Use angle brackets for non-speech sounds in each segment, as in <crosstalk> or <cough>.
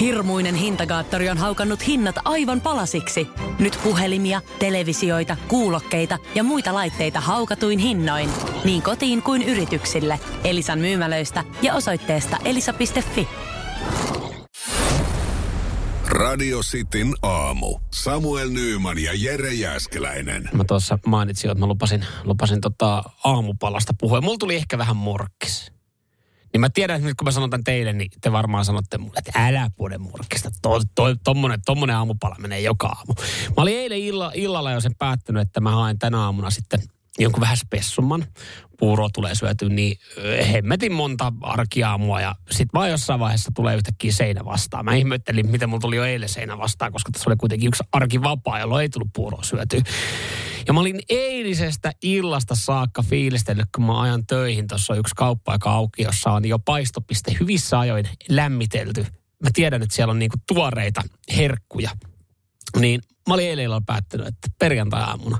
Hirmuinen hintakaattori on haukannut hinnat aivan palasiksi. Nyt puhelimia, televisioita, kuulokkeita ja muita laitteita haukatuin hinnoin. Niin kotiin kuin yrityksille. Elisan myymälöistä ja osoitteesta elisa.fi. Radio Cityn aamu. Samuel Nyyman ja Jere Jäskeläinen. Mä tuossa mainitsin, että mä lupasin, lupasin tota aamupalasta puhua. Mulla tuli ehkä vähän morkkis. Niin mä tiedän, että nyt kun mä sanon tämän teille, niin te varmaan sanotte mulle, että älä puhuta murkista. To, to, tommonen, tommonen aamupala menee joka aamu. Mä olin eilen illa, illalla jo sen päättänyt, että mä haen tänä aamuna sitten jonkun vähän spessumman. Puuro tulee syöty, niin hemmetin monta arkiaamua ja sitten vaan jossain vaiheessa tulee yhtäkkiä seinä vastaan. Mä ihmettelin, miten mulla tuli jo eilen seinä vastaan, koska tässä oli kuitenkin yksi arki vapaa, jolloin ei tullut puuroa syötyä. Ja mä olin eilisestä illasta saakka fiilistellyt, kun mä ajan töihin. Tuossa on yksi kauppa, joka auki, jossa on jo paistopiste hyvissä ajoin lämmitelty. Mä tiedän, että siellä on niinku tuoreita herkkuja. Niin mä olin eilen illalla päättänyt, että perjantai-aamuna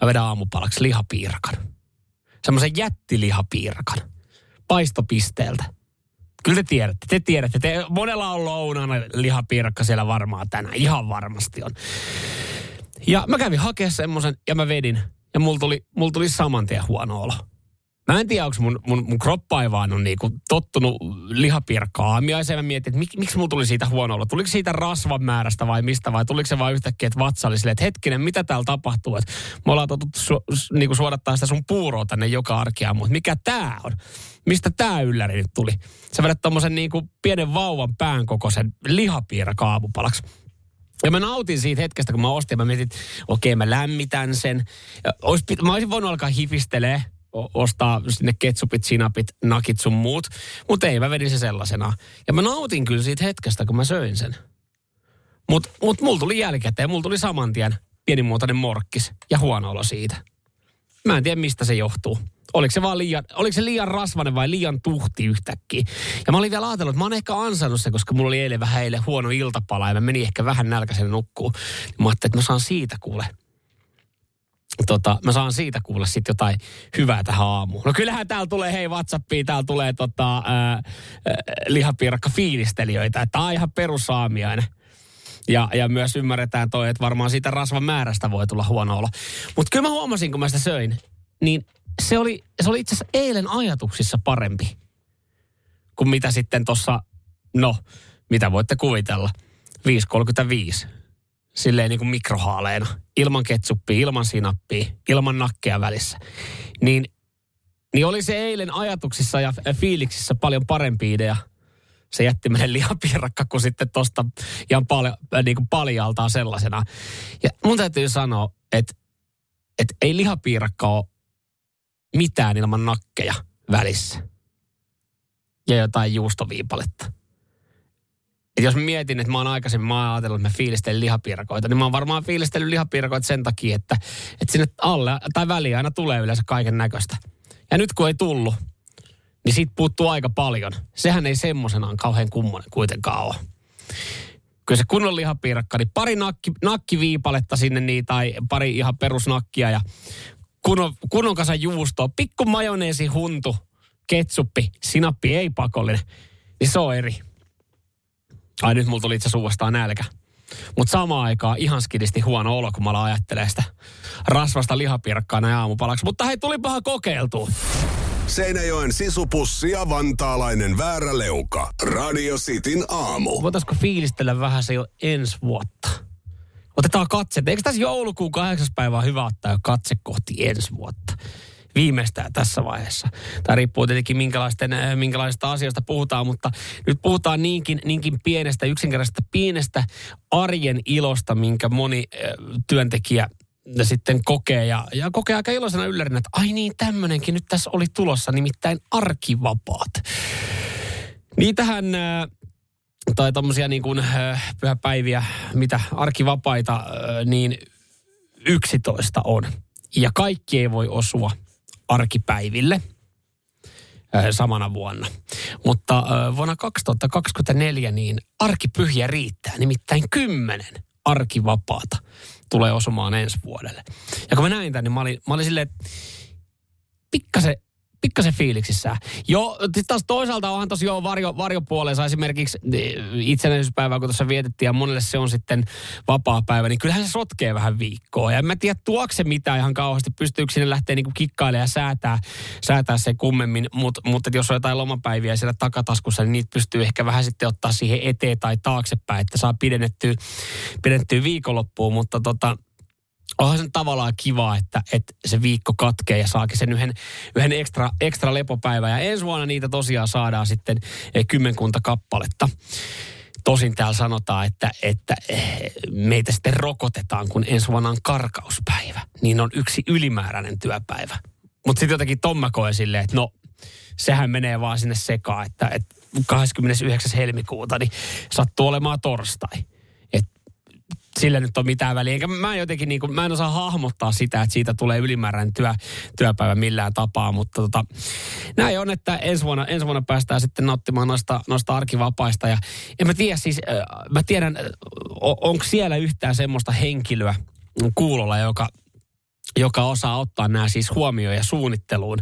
mä vedän aamupalaksi lihapiirakan. Semmoisen jättilihapiirakan. Paistopisteeltä. Kyllä te tiedätte, te tiedätte. Te, monella on lounana lihapiirakka siellä varmaan tänään. Ihan varmasti on. Ja mä kävin hakemaan semmoisen ja mä vedin. Ja mulla tuli, mulla tuli saman tien huono olo. Mä en tiedä, onko mun, mun, mun kroppa ei vaan on niinku tottunut aamiaiseen. Mä mietin, että mik, miksi mulla tuli siitä huono olo. Tuliko siitä rasvan määrästä vai mistä vai tuliko se vain yhtäkkiä, että vatsa oli silleen, että hetkinen, mitä täällä tapahtuu. Että me ollaan totuttu su, niinku suodattaa sitä sun puuroa tänne joka arkea, mutta mikä tää on? Mistä tää ylläri nyt tuli? Sä vedät tommosen niinku pienen vauvan pään kokoisen lihapiirakan aamupalaksi. Ja mä nautin siitä hetkestä, kun mä ostin. Mä mietin, että okei, okay, mä lämmitän sen. Ois, mä olisin voinut alkaa hifistelee, ostaa sinne ketsupit, sinapit, nakit sun muut. Mutta ei, mä vedin se sellaisena. Ja mä nautin kyllä siitä hetkestä, kun mä söin sen. Mutta mut mulla tuli jälkikäteen, mulla tuli saman tien pienimuotoinen morkkis ja huono olo siitä. Mä en tiedä, mistä se johtuu. Oliko se vaan liian, oliko se liian rasvainen vai liian tuhti yhtäkkiä? Ja mä olin vielä ajatellut, että mä oon ehkä ansainnut se, koska mulla oli eilen vähän eilen huono iltapala ja mä menin ehkä vähän nälkäisen nukkuun. Mä ajattelin, että mä saan siitä kuule. Tota, mä saan siitä kuulla sitten jotain hyvää tähän aamuun. No kyllähän täällä tulee, hei Whatsappiin, täällä tulee tota, ää, ää, lihapiirakka fiilistelijöitä. Että on ihan perusaamiainen. Ja, ja myös ymmärretään toi, että varmaan siitä rasvan määrästä voi tulla huono olo. Mutta kyllä mä huomasin, kun mä sitä söin, niin se oli, se oli itse asiassa eilen ajatuksissa parempi kuin mitä sitten tuossa, no, mitä voitte kuvitella, 5.35. Silleen niin kuin mikrohaaleena, ilman ketsuppia, ilman sinappia, ilman nakkeja välissä. Niin, niin oli se eilen ajatuksissa ja fiiliksissä paljon parempi idea – se jättimäinen lihapiirakka kuin sitten tosta ihan paljon, niin kuin paljaltaan sellaisena. Ja mun täytyy sanoa, että, että ei lihapiirakka ole mitään ilman nakkeja välissä. Ja jotain juustoviipaletta. Et jos mietin, että mä oon aikaisemmin, mä oon ajatellut, että mä fiilistelen lihapiirakoita, niin mä oon varmaan fiilistellyt lihapiirakoita sen takia, että, että sinne alle tai väliin aina tulee yleensä kaiken näköistä. Ja nyt kun ei tullut, niin siitä puuttuu aika paljon. Sehän ei semmoisenaan kauhean kummonen kuitenkaan ole. Kyllä se kunnon lihapiirakka, niin pari nakki, nakkiviipaletta sinne niin, tai pari ihan perusnakkia ja kunnon, kunnon kanssa juustoa, pikku majoneesi huntu, ketsuppi, sinappi ei pakollinen, niin se on eri. Ai nyt mulla tuli itse suuastaan nälkä. Mutta samaan aikaan ihan skidisti huono olo, kun mä ajattelen sitä rasvasta lihapiirakkaa näin aamupalaksi. Mutta hei, tuli paha kokeiltua. Seinäjoen sisupussi ja vantaalainen vääräleuka. Radio Cityn aamu. Voitaisko fiilistellä vähän se jo ensi vuotta? Otetaan katse. Eikö tässä joulukuun kahdeksas päivä hyvä ottaa jo katse kohti ensi vuotta? Viimeistään tässä vaiheessa. Tämä riippuu tietenkin minkälaisten, äh, minkälaisista asioista puhutaan, mutta nyt puhutaan niinkin, niinkin pienestä, yksinkertaisesta pienestä arjen ilosta, minkä moni äh, työntekijä sitten kokee ja, ja kokee aika iloisena yllärinä, että ai niin, tämmöinenkin nyt tässä oli tulossa, nimittäin arkivapaat. Niitähän äh, tai tommosia niin kuin pyhäpäiviä, mitä arkivapaita, niin 11 on. Ja kaikki ei voi osua arkipäiville samana vuonna. Mutta vuonna 2024 niin arkipyhiä riittää, nimittäin kymmenen arkivapaata tulee osumaan ensi vuodelle. Ja kun mä näin tämän, niin mä olin, mä olin silleen, pikkasen, pikkasen fiiliksissä. Joo, sitten taas toisaalta onhan tosiaan varjo, varjopuoleensa esimerkiksi eh, itsenäisyyspäivää, kun tuossa vietettiin ja monelle se on sitten vapaa päivä, niin kyllähän se sotkee vähän viikkoa. Ja en mä tiedä, tuokse se mitään ihan kauheasti, pystyykö sinne lähteä niinku kikkailemaan ja säätää, säätää se kummemmin, mutta mut, jos on jotain lomapäiviä siellä takataskussa, niin niitä pystyy ehkä vähän sitten ottaa siihen eteen tai taaksepäin, että saa pidennettyä, pidennettyä viikonloppuun, mutta tota, onhan se tavallaan kiva, että, että se viikko katkee ja saakin sen yhden, yhden ekstra, ekstra lepopäivän. Ja ensi vuonna niitä tosiaan saadaan sitten eh, kymmenkunta kappaletta. Tosin täällä sanotaan, että, että eh, meitä sitten rokotetaan, kun ensi vuonna on karkauspäivä. Niin on yksi ylimääräinen työpäivä. Mutta sitten jotenkin Tomma koe silleen, että no, sehän menee vaan sinne sekaan, että, että 29. helmikuuta niin sattuu olemaan torstai sillä nyt on mitään väliä. Enkä mä jotenkin niin kuin, mä en osaa hahmottaa sitä, että siitä tulee ylimääräinen työ, työpäivä millään tapaa, mutta tota, näin on, että ensi vuonna, ensi vuonna päästään sitten nauttimaan noista, noista arkivapaista ja en mä tiedä siis, äh, mä tiedän, äh, onko siellä yhtään semmoista henkilöä kuulolla, joka joka osaa ottaa nämä siis huomioon ja suunnitteluun,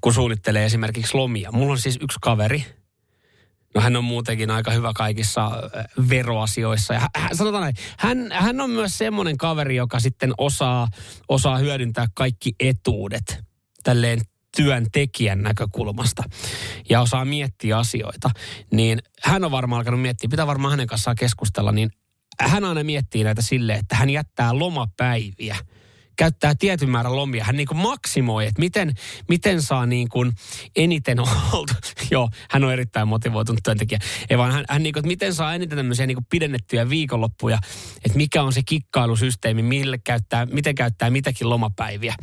kun suunnittelee esimerkiksi lomia. Mulla on siis yksi kaveri, No hän on muutenkin aika hyvä kaikissa äh, veroasioissa. Ja hän, sanotaan näin, hän, hän on myös semmoinen kaveri, joka sitten osaa, osaa hyödyntää kaikki etuudet tälleen työntekijän näkökulmasta ja osaa miettiä asioita, niin hän on varmaan alkanut miettiä, pitää varmaan hänen kanssaan keskustella, niin hän aina miettii näitä silleen, että hän jättää lomapäiviä – käyttää tietyn määrän lomia. Hän niin kuin maksimoi, että miten, miten saa niin kuin eniten oltu. <laughs> Joo, hän on erittäin motivoitunut työntekijä. Ei vaan hän, hän niin kuin, että miten saa eniten tämmöisiä niin kuin pidennettyjä viikonloppuja. Että mikä on se kikkailusysteemi, mille käyttää, miten käyttää mitäkin lomapäiviä.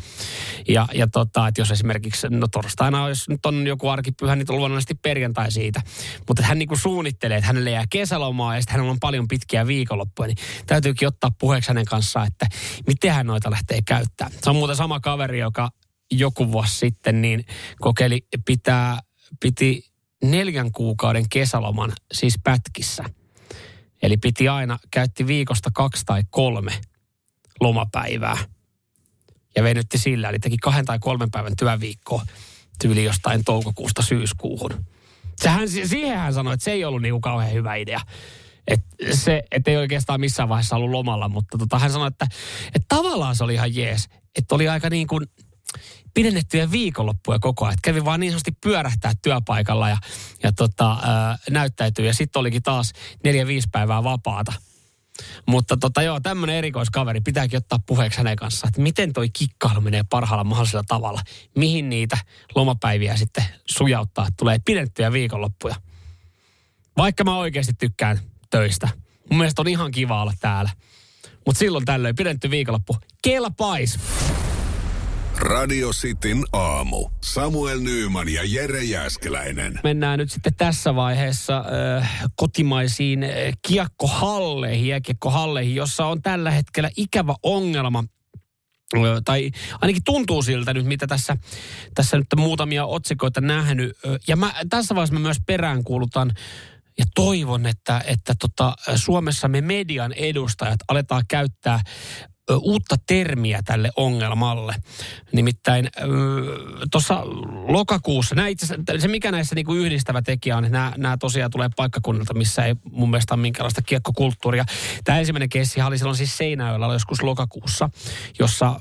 Ja, ja tota, että jos esimerkiksi, no torstaina, jos nyt on joku arkipyhä, niin on luonnollisesti perjantai siitä. Mutta hän niin kuin suunnittelee, että hänelle jää kesälomaa ja sitten hänellä on paljon pitkiä viikonloppuja. Niin täytyykin ottaa puheeksi hänen kanssaan, että miten hän noita lähtee käyttää. Se on muuten sama kaveri, joka joku vuosi sitten niin kokeili pitää, piti neljän kuukauden kesäloman siis pätkissä. Eli piti aina, käytti viikosta kaksi tai kolme lomapäivää. Ja venytti sillä, eli teki kahden tai kolmen päivän työviikkoa tyyli jostain toukokuusta syyskuuhun. Sehän, siihen hän sanoi, että se ei ollut niinku kauhean hyvä idea. Et se, et ei oikeastaan missään vaiheessa ollut lomalla, mutta tota, hän sanoi, että, että tavallaan se oli ihan jees. Että oli aika niin kuin pidennettyjä viikonloppuja koko ajan. Et kävi vaan niin sanotusti pyörähtää työpaikalla ja, ja tota, ää, näyttäytyi. Ja sitten olikin taas neljä, viisi päivää vapaata. Mutta tota joo, tämmöinen erikoiskaveri pitääkin ottaa puheeksi hänen kanssaan, että miten toi kikkailu menee parhaalla mahdollisella tavalla. Mihin niitä lomapäiviä sitten sujauttaa, että tulee pidennettyjä viikonloppuja. Vaikka mä oikeasti tykkään töistä. Mun mielestä on ihan kiva olla täällä. Mutta silloin tällöin pidetty viikonloppu. Kelpais! Radio Cityn aamu. Samuel Nyyman ja Jere Jäskeläinen. Mennään nyt sitten tässä vaiheessa äh, kotimaisiin äh, kiekkohalleihin, jääkiekkohalleihin, jossa on tällä hetkellä ikävä ongelma tai ainakin tuntuu siltä nyt, mitä tässä, tässä nyt muutamia otsikoita nähnyt. Ja mä, tässä vaiheessa mä myös peräänkuulutan ja toivon, että, että tota, Suomessa me median edustajat aletaan käyttää uutta termiä tälle ongelmalle. Nimittäin tuossa lokakuussa, nämä itse, se mikä näissä niinku yhdistävä tekijä on, että nämä, nämä tosiaan tulee paikkakunnalta, missä ei mun mielestä ole minkäänlaista kiekkokulttuuria. Tämä ensimmäinen keissi oli silloin siis Seinäjoella joskus lokakuussa, jossa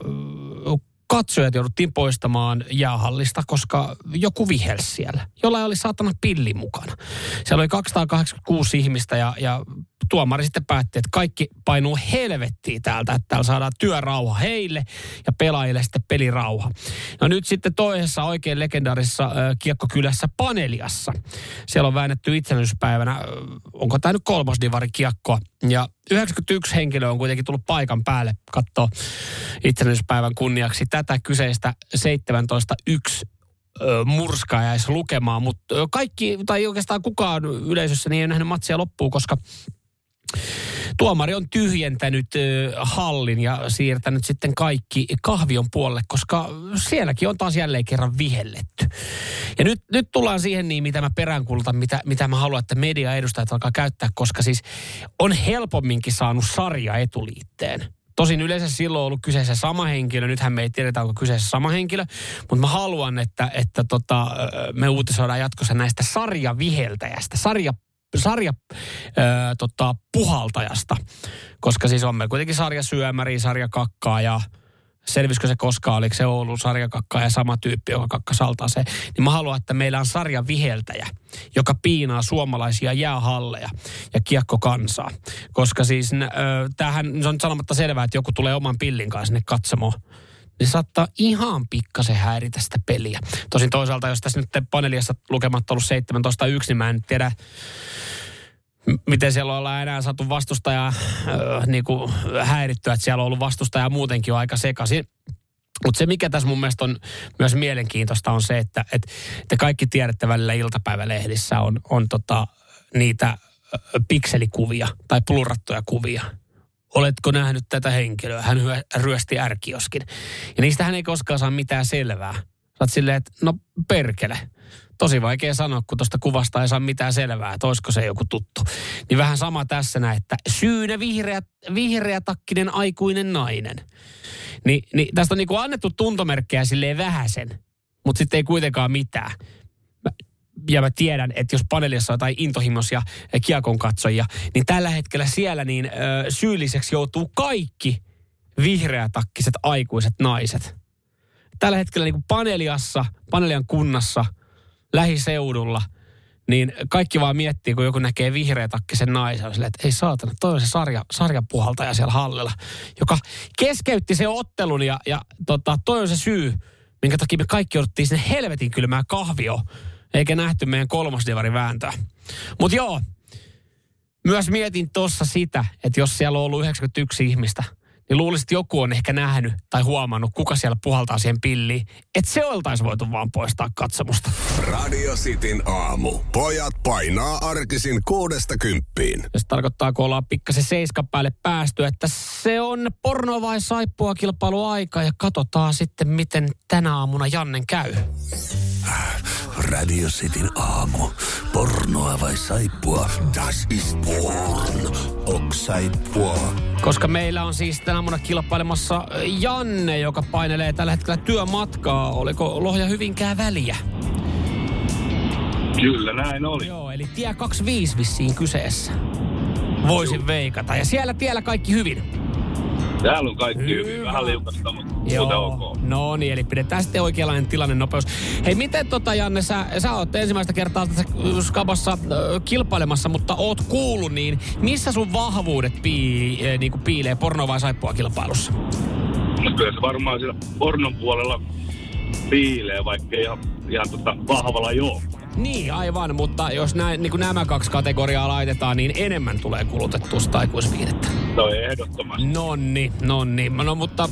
katsojat jouduttiin poistamaan jäähallista, koska joku vihelsi siellä, jolla oli saatana pilli mukana. Siellä oli 286 ihmistä ja, ja tuomari sitten päätti, että kaikki painuu helvettiin täältä, että täällä saadaan työrauha heille ja pelaajille sitten pelirauha. No nyt sitten toisessa oikein legendaarisessa äh, kiekkokylässä Paneliassa. Siellä on väännetty itsenäisyyspäivänä, äh, onko tämä nyt kolmas divari kiekkoa. Ja 91 henkilöä on kuitenkin tullut paikan päälle katsoa itsenäisyyspäivän kunniaksi tätä kyseistä 17.1 murskaajais lukemaan, mutta kaikki, tai oikeastaan kukaan yleisössä niin ei nähnyt matsia loppuun, koska Tuomari on tyhjentänyt hallin ja siirtänyt sitten kaikki kahvion puolelle, koska sielläkin on taas jälleen kerran vihelletty. Ja nyt, nyt tullaan siihen niin, mitä mä peräänkuulutan, mitä, mitä mä haluan, että media edustajat alkaa käyttää, koska siis on helpomminkin saanut sarja etuliitteen Tosin yleensä silloin on ollut kyseessä sama henkilö, nythän me ei tiedetä, onko kyseessä sama henkilö, mutta mä haluan, että, että tota, me uutisoidaan jatkossa näistä sarjaviheltäjästä, sarja sarja ää, tota, puhaltajasta, koska siis on me kuitenkin sarjasyömäri, sarjakakkaa ja selvisikö se koskaan, oliko se Oulun sarjakakka ja sama tyyppi, joka kakka saltaa se. Niin mä haluan, että meillä on sarjan viheltäjä, joka piinaa suomalaisia jäähalleja ja kiekkokansaa. Koska siis äh, tämähän se on sanomatta selvää, että joku tulee oman pillin kanssa sinne katsomaan niin saattaa ihan pikkasen häiritä sitä peliä. Tosin toisaalta, jos tässä nyt paneeliassa lukemat ollut 17.1, niin mä en tiedä, miten siellä ollaan enää saatu vastustaja äh, niin kuin häirittyä, että siellä on ollut vastustaja muutenkin jo aika sekaisin. Mutta se, mikä tässä mun mielestä on myös mielenkiintoista, on se, että, että te kaikki tiedätte välillä iltapäivälehdissä on, on tota, niitä pikselikuvia tai plurrattuja kuvia. Oletko nähnyt tätä henkilöä? Hän ryösti ärkioskin. Ja niistähän ei koskaan saa mitään selvää. Sä oot silleen, että no perkele tosi vaikea sanoa, kun tuosta kuvasta ei saa mitään selvää, että olisiko se joku tuttu. Niin vähän sama tässä näin, että syynä vihreä, vihreä takkinen aikuinen nainen. Ni, niin tästä on niinku annettu tuntomerkkejä silleen vähäsen, mutta sitten ei kuitenkaan mitään. Ja mä tiedän, että jos paneelissa on jotain intohimoisia kiekon katsojia, niin tällä hetkellä siellä niin ö, syylliseksi joutuu kaikki vihreätakkiset aikuiset naiset. Tällä hetkellä niin kuin paneeliassa, paneelian kunnassa – lähiseudulla, niin kaikki vaan miettii, kun joku näkee vihreä takkisen naisen, silleen, että ei saatana, toi on se sarja, sarjapuhaltaja siellä hallilla, joka keskeytti sen ottelun ja, ja tota, toi on se syy, minkä takia me kaikki odottiin sinne helvetin kylmää kahvio, eikä nähty meidän kolmosdivarin vääntöä. Mutta joo, myös mietin tuossa sitä, että jos siellä on ollut 91 ihmistä – niin luulisin, että joku on ehkä nähnyt tai huomannut, kuka siellä puhaltaa siihen pilliin, että se oltaisi voitu vaan poistaa katsomusta. Radio Cityn aamu. Pojat painaa arkisin kuudesta kymppiin. Se tarkoittaa, kun ollaan pikkasen seiska päälle päästy, että se on porno vai saippua kilpailuaika ja katsotaan sitten, miten tänä aamuna Jannen käy. Radio Cityn aamu. Pornoa vai saippua? Das ist porn. Ok saippua. Koska meillä on siis tänä aamuna kilpailemassa Janne, joka painelee tällä hetkellä työmatkaa. Oliko Lohja Hyvinkää väliä? Kyllä, näin oli. Joo, eli tie 25 vissiin kyseessä. Voisin veikata. Ja siellä tiellä kaikki hyvin. Täällä on kaikki hyvin, hyvin. vähän liukasta, mutta Joo. ok. No niin, eli pidetään sitten oikeanlainen tilanne nopeus. Hei, miten tota Janne, sä, sä oot ensimmäistä kertaa tässä skabassa äh, kilpailemassa, mutta oot kuullut, niin missä sun vahvuudet pii, äh, niin kuin piilee porno vai saippua kilpailussa? No kyllä se varmaan siellä pornon puolella piilee, vaikka ihan, ihan tota vahvalla joo. Niin, aivan, mutta jos näin, niin kuin nämä kaksi kategoriaa laitetaan, niin enemmän tulee kulutettua sitä aikuisviihdettä. No ehdottomasti. Nonni, nonni. No mutta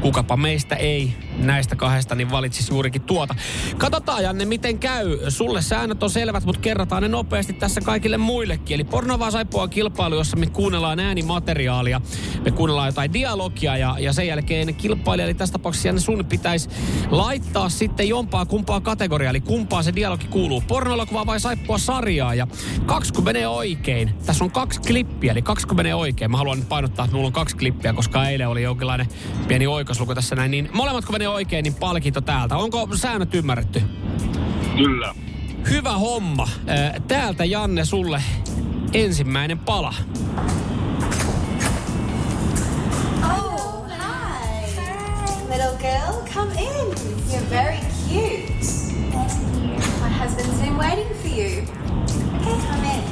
kukapa meistä ei näistä kahdesta niin valitsisi juurikin tuota. Katsotaan Janne, miten käy. Sulle säännöt on selvät, mutta kerrataan ne nopeasti tässä kaikille muillekin. Eli Pornovaa saippua kilpailu, jossa me kuunnellaan äänimateriaalia. Me kuunnellaan jotain dialogia ja, ja sen jälkeen kilpailija, eli tässä tapauksessa Janne sun pitäisi laittaa sitten jompaa kumpaa kategoriaa. Eli kumpaa se dialogi kuuluu. Pornolokuva vai saippua sarjaa. Ja kaksi kun menee oikein. Tässä on kaksi klippiä, eli kaksi kun menee oikein. Mä haluan nyt painottaa, että mulla on kaksi klippiä, koska eilen oli jonkinlainen pieni oikosluku tässä näin. Niin molemmat kun menee oikein, niin palkinto täältä. Onko säännöt ymmärretty? Kyllä. Hyvä homma. Täältä Janne sulle ensimmäinen pala. Oh, hi. Little girl, come in. You're very you. Okay, come in.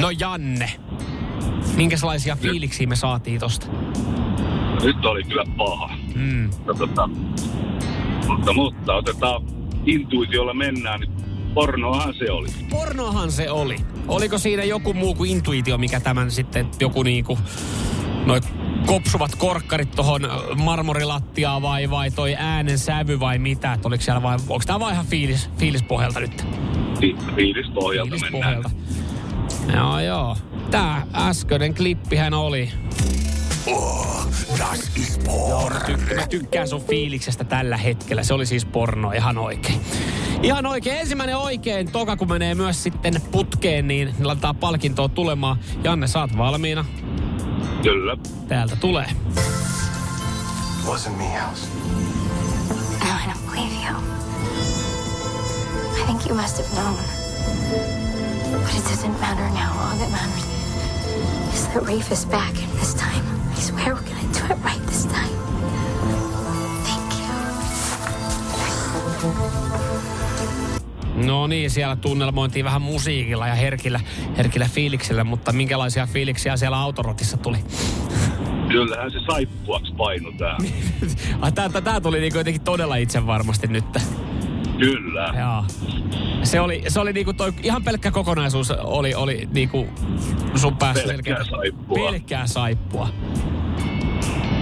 No Janne, minkälaisia fiiliksiä me saatiin tosta? Nyt oli kyllä paha. Mm. Tota, mutta, mutta otetaan intuitiolla mennään, niin pornoahan se oli. Pornoahan se oli. Oliko siinä joku muu kuin intuitio, mikä tämän sitten joku niinku, noin kopsuvat korkkarit tuohon marmorilattiaan vai, vai toi äänen sävy vai mitä? Et oliko siellä vai, onko tämä vaan ihan fiilis, fiilispohjalta nyt? Fi, fiilispohjalta, fiilispohjalta. Joo, joo. Tää äskeinen klippihän oli. Oh, das ist porn. Joo, mä, tykkään, mä tykkään sun fiiliksestä tällä hetkellä. Se oli siis porno ihan oikein. Ihan oikein. Ensimmäinen oikein. Toka kun menee myös sitten putkeen, niin laitetaan palkintoa tulemaan. Janne, saat valmiina. Kyllä. Täältä tulee. Wasn't me, House. No, I don't believe you. I think you must have known. But it doesn't matter now. All that matters is that Rafe is back, and this time, I swear we're gonna do it right this time. Thank you. No niin, siellä tunnelmointiin vähän musiikilla ja herkillä, herkillä fiiliksillä, mutta minkälaisia fiiliksiä siellä autorotissa tuli? Kyllähän se saippuaksi painu tää. <laughs> Ai, tää, tää, tää tuli niinku jotenkin todella itse varmasti nyt. Kyllä. Joo. Se oli, se oli niinku toi, ihan pelkkä kokonaisuus oli, oli niinku sun päässä. Pelkkää selkeä- saippua. Pelkkää saippua.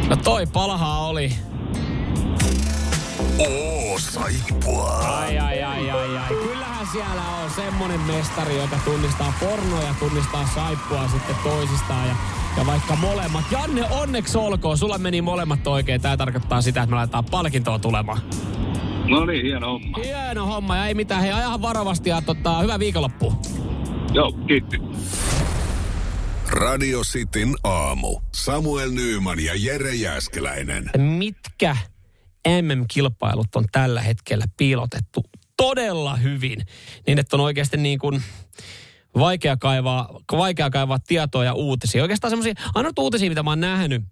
No toi palahaa oli. Oo, saippua. Ai, ai, ai, ai, ai. Siellä on semmonen mestari, joka tunnistaa pornoja, tunnistaa saippua sitten toisistaan ja, ja vaikka molemmat. Janne, onneksi olkoon. Sulla meni molemmat oikein. Tää tarkoittaa sitä, että me laitetaan palkintoa tulemaan. No niin, hieno homma. Hieno homma ja ei mitään. Hei, ajahan varovasti ja tota, hyvää viikonloppua. Joo, kiitti. Radio Cityn aamu. Samuel Nyyman ja Jere Jäskeläinen. Mitkä MM-kilpailut on tällä hetkellä piilotettu todella hyvin, niin että on oikeasti niin kuin vaikea kaivaa, vaikea kaivaa tietoa ja uutisia. Oikeastaan semmoisia, ainoat uutisia, mitä mä oon nähnyt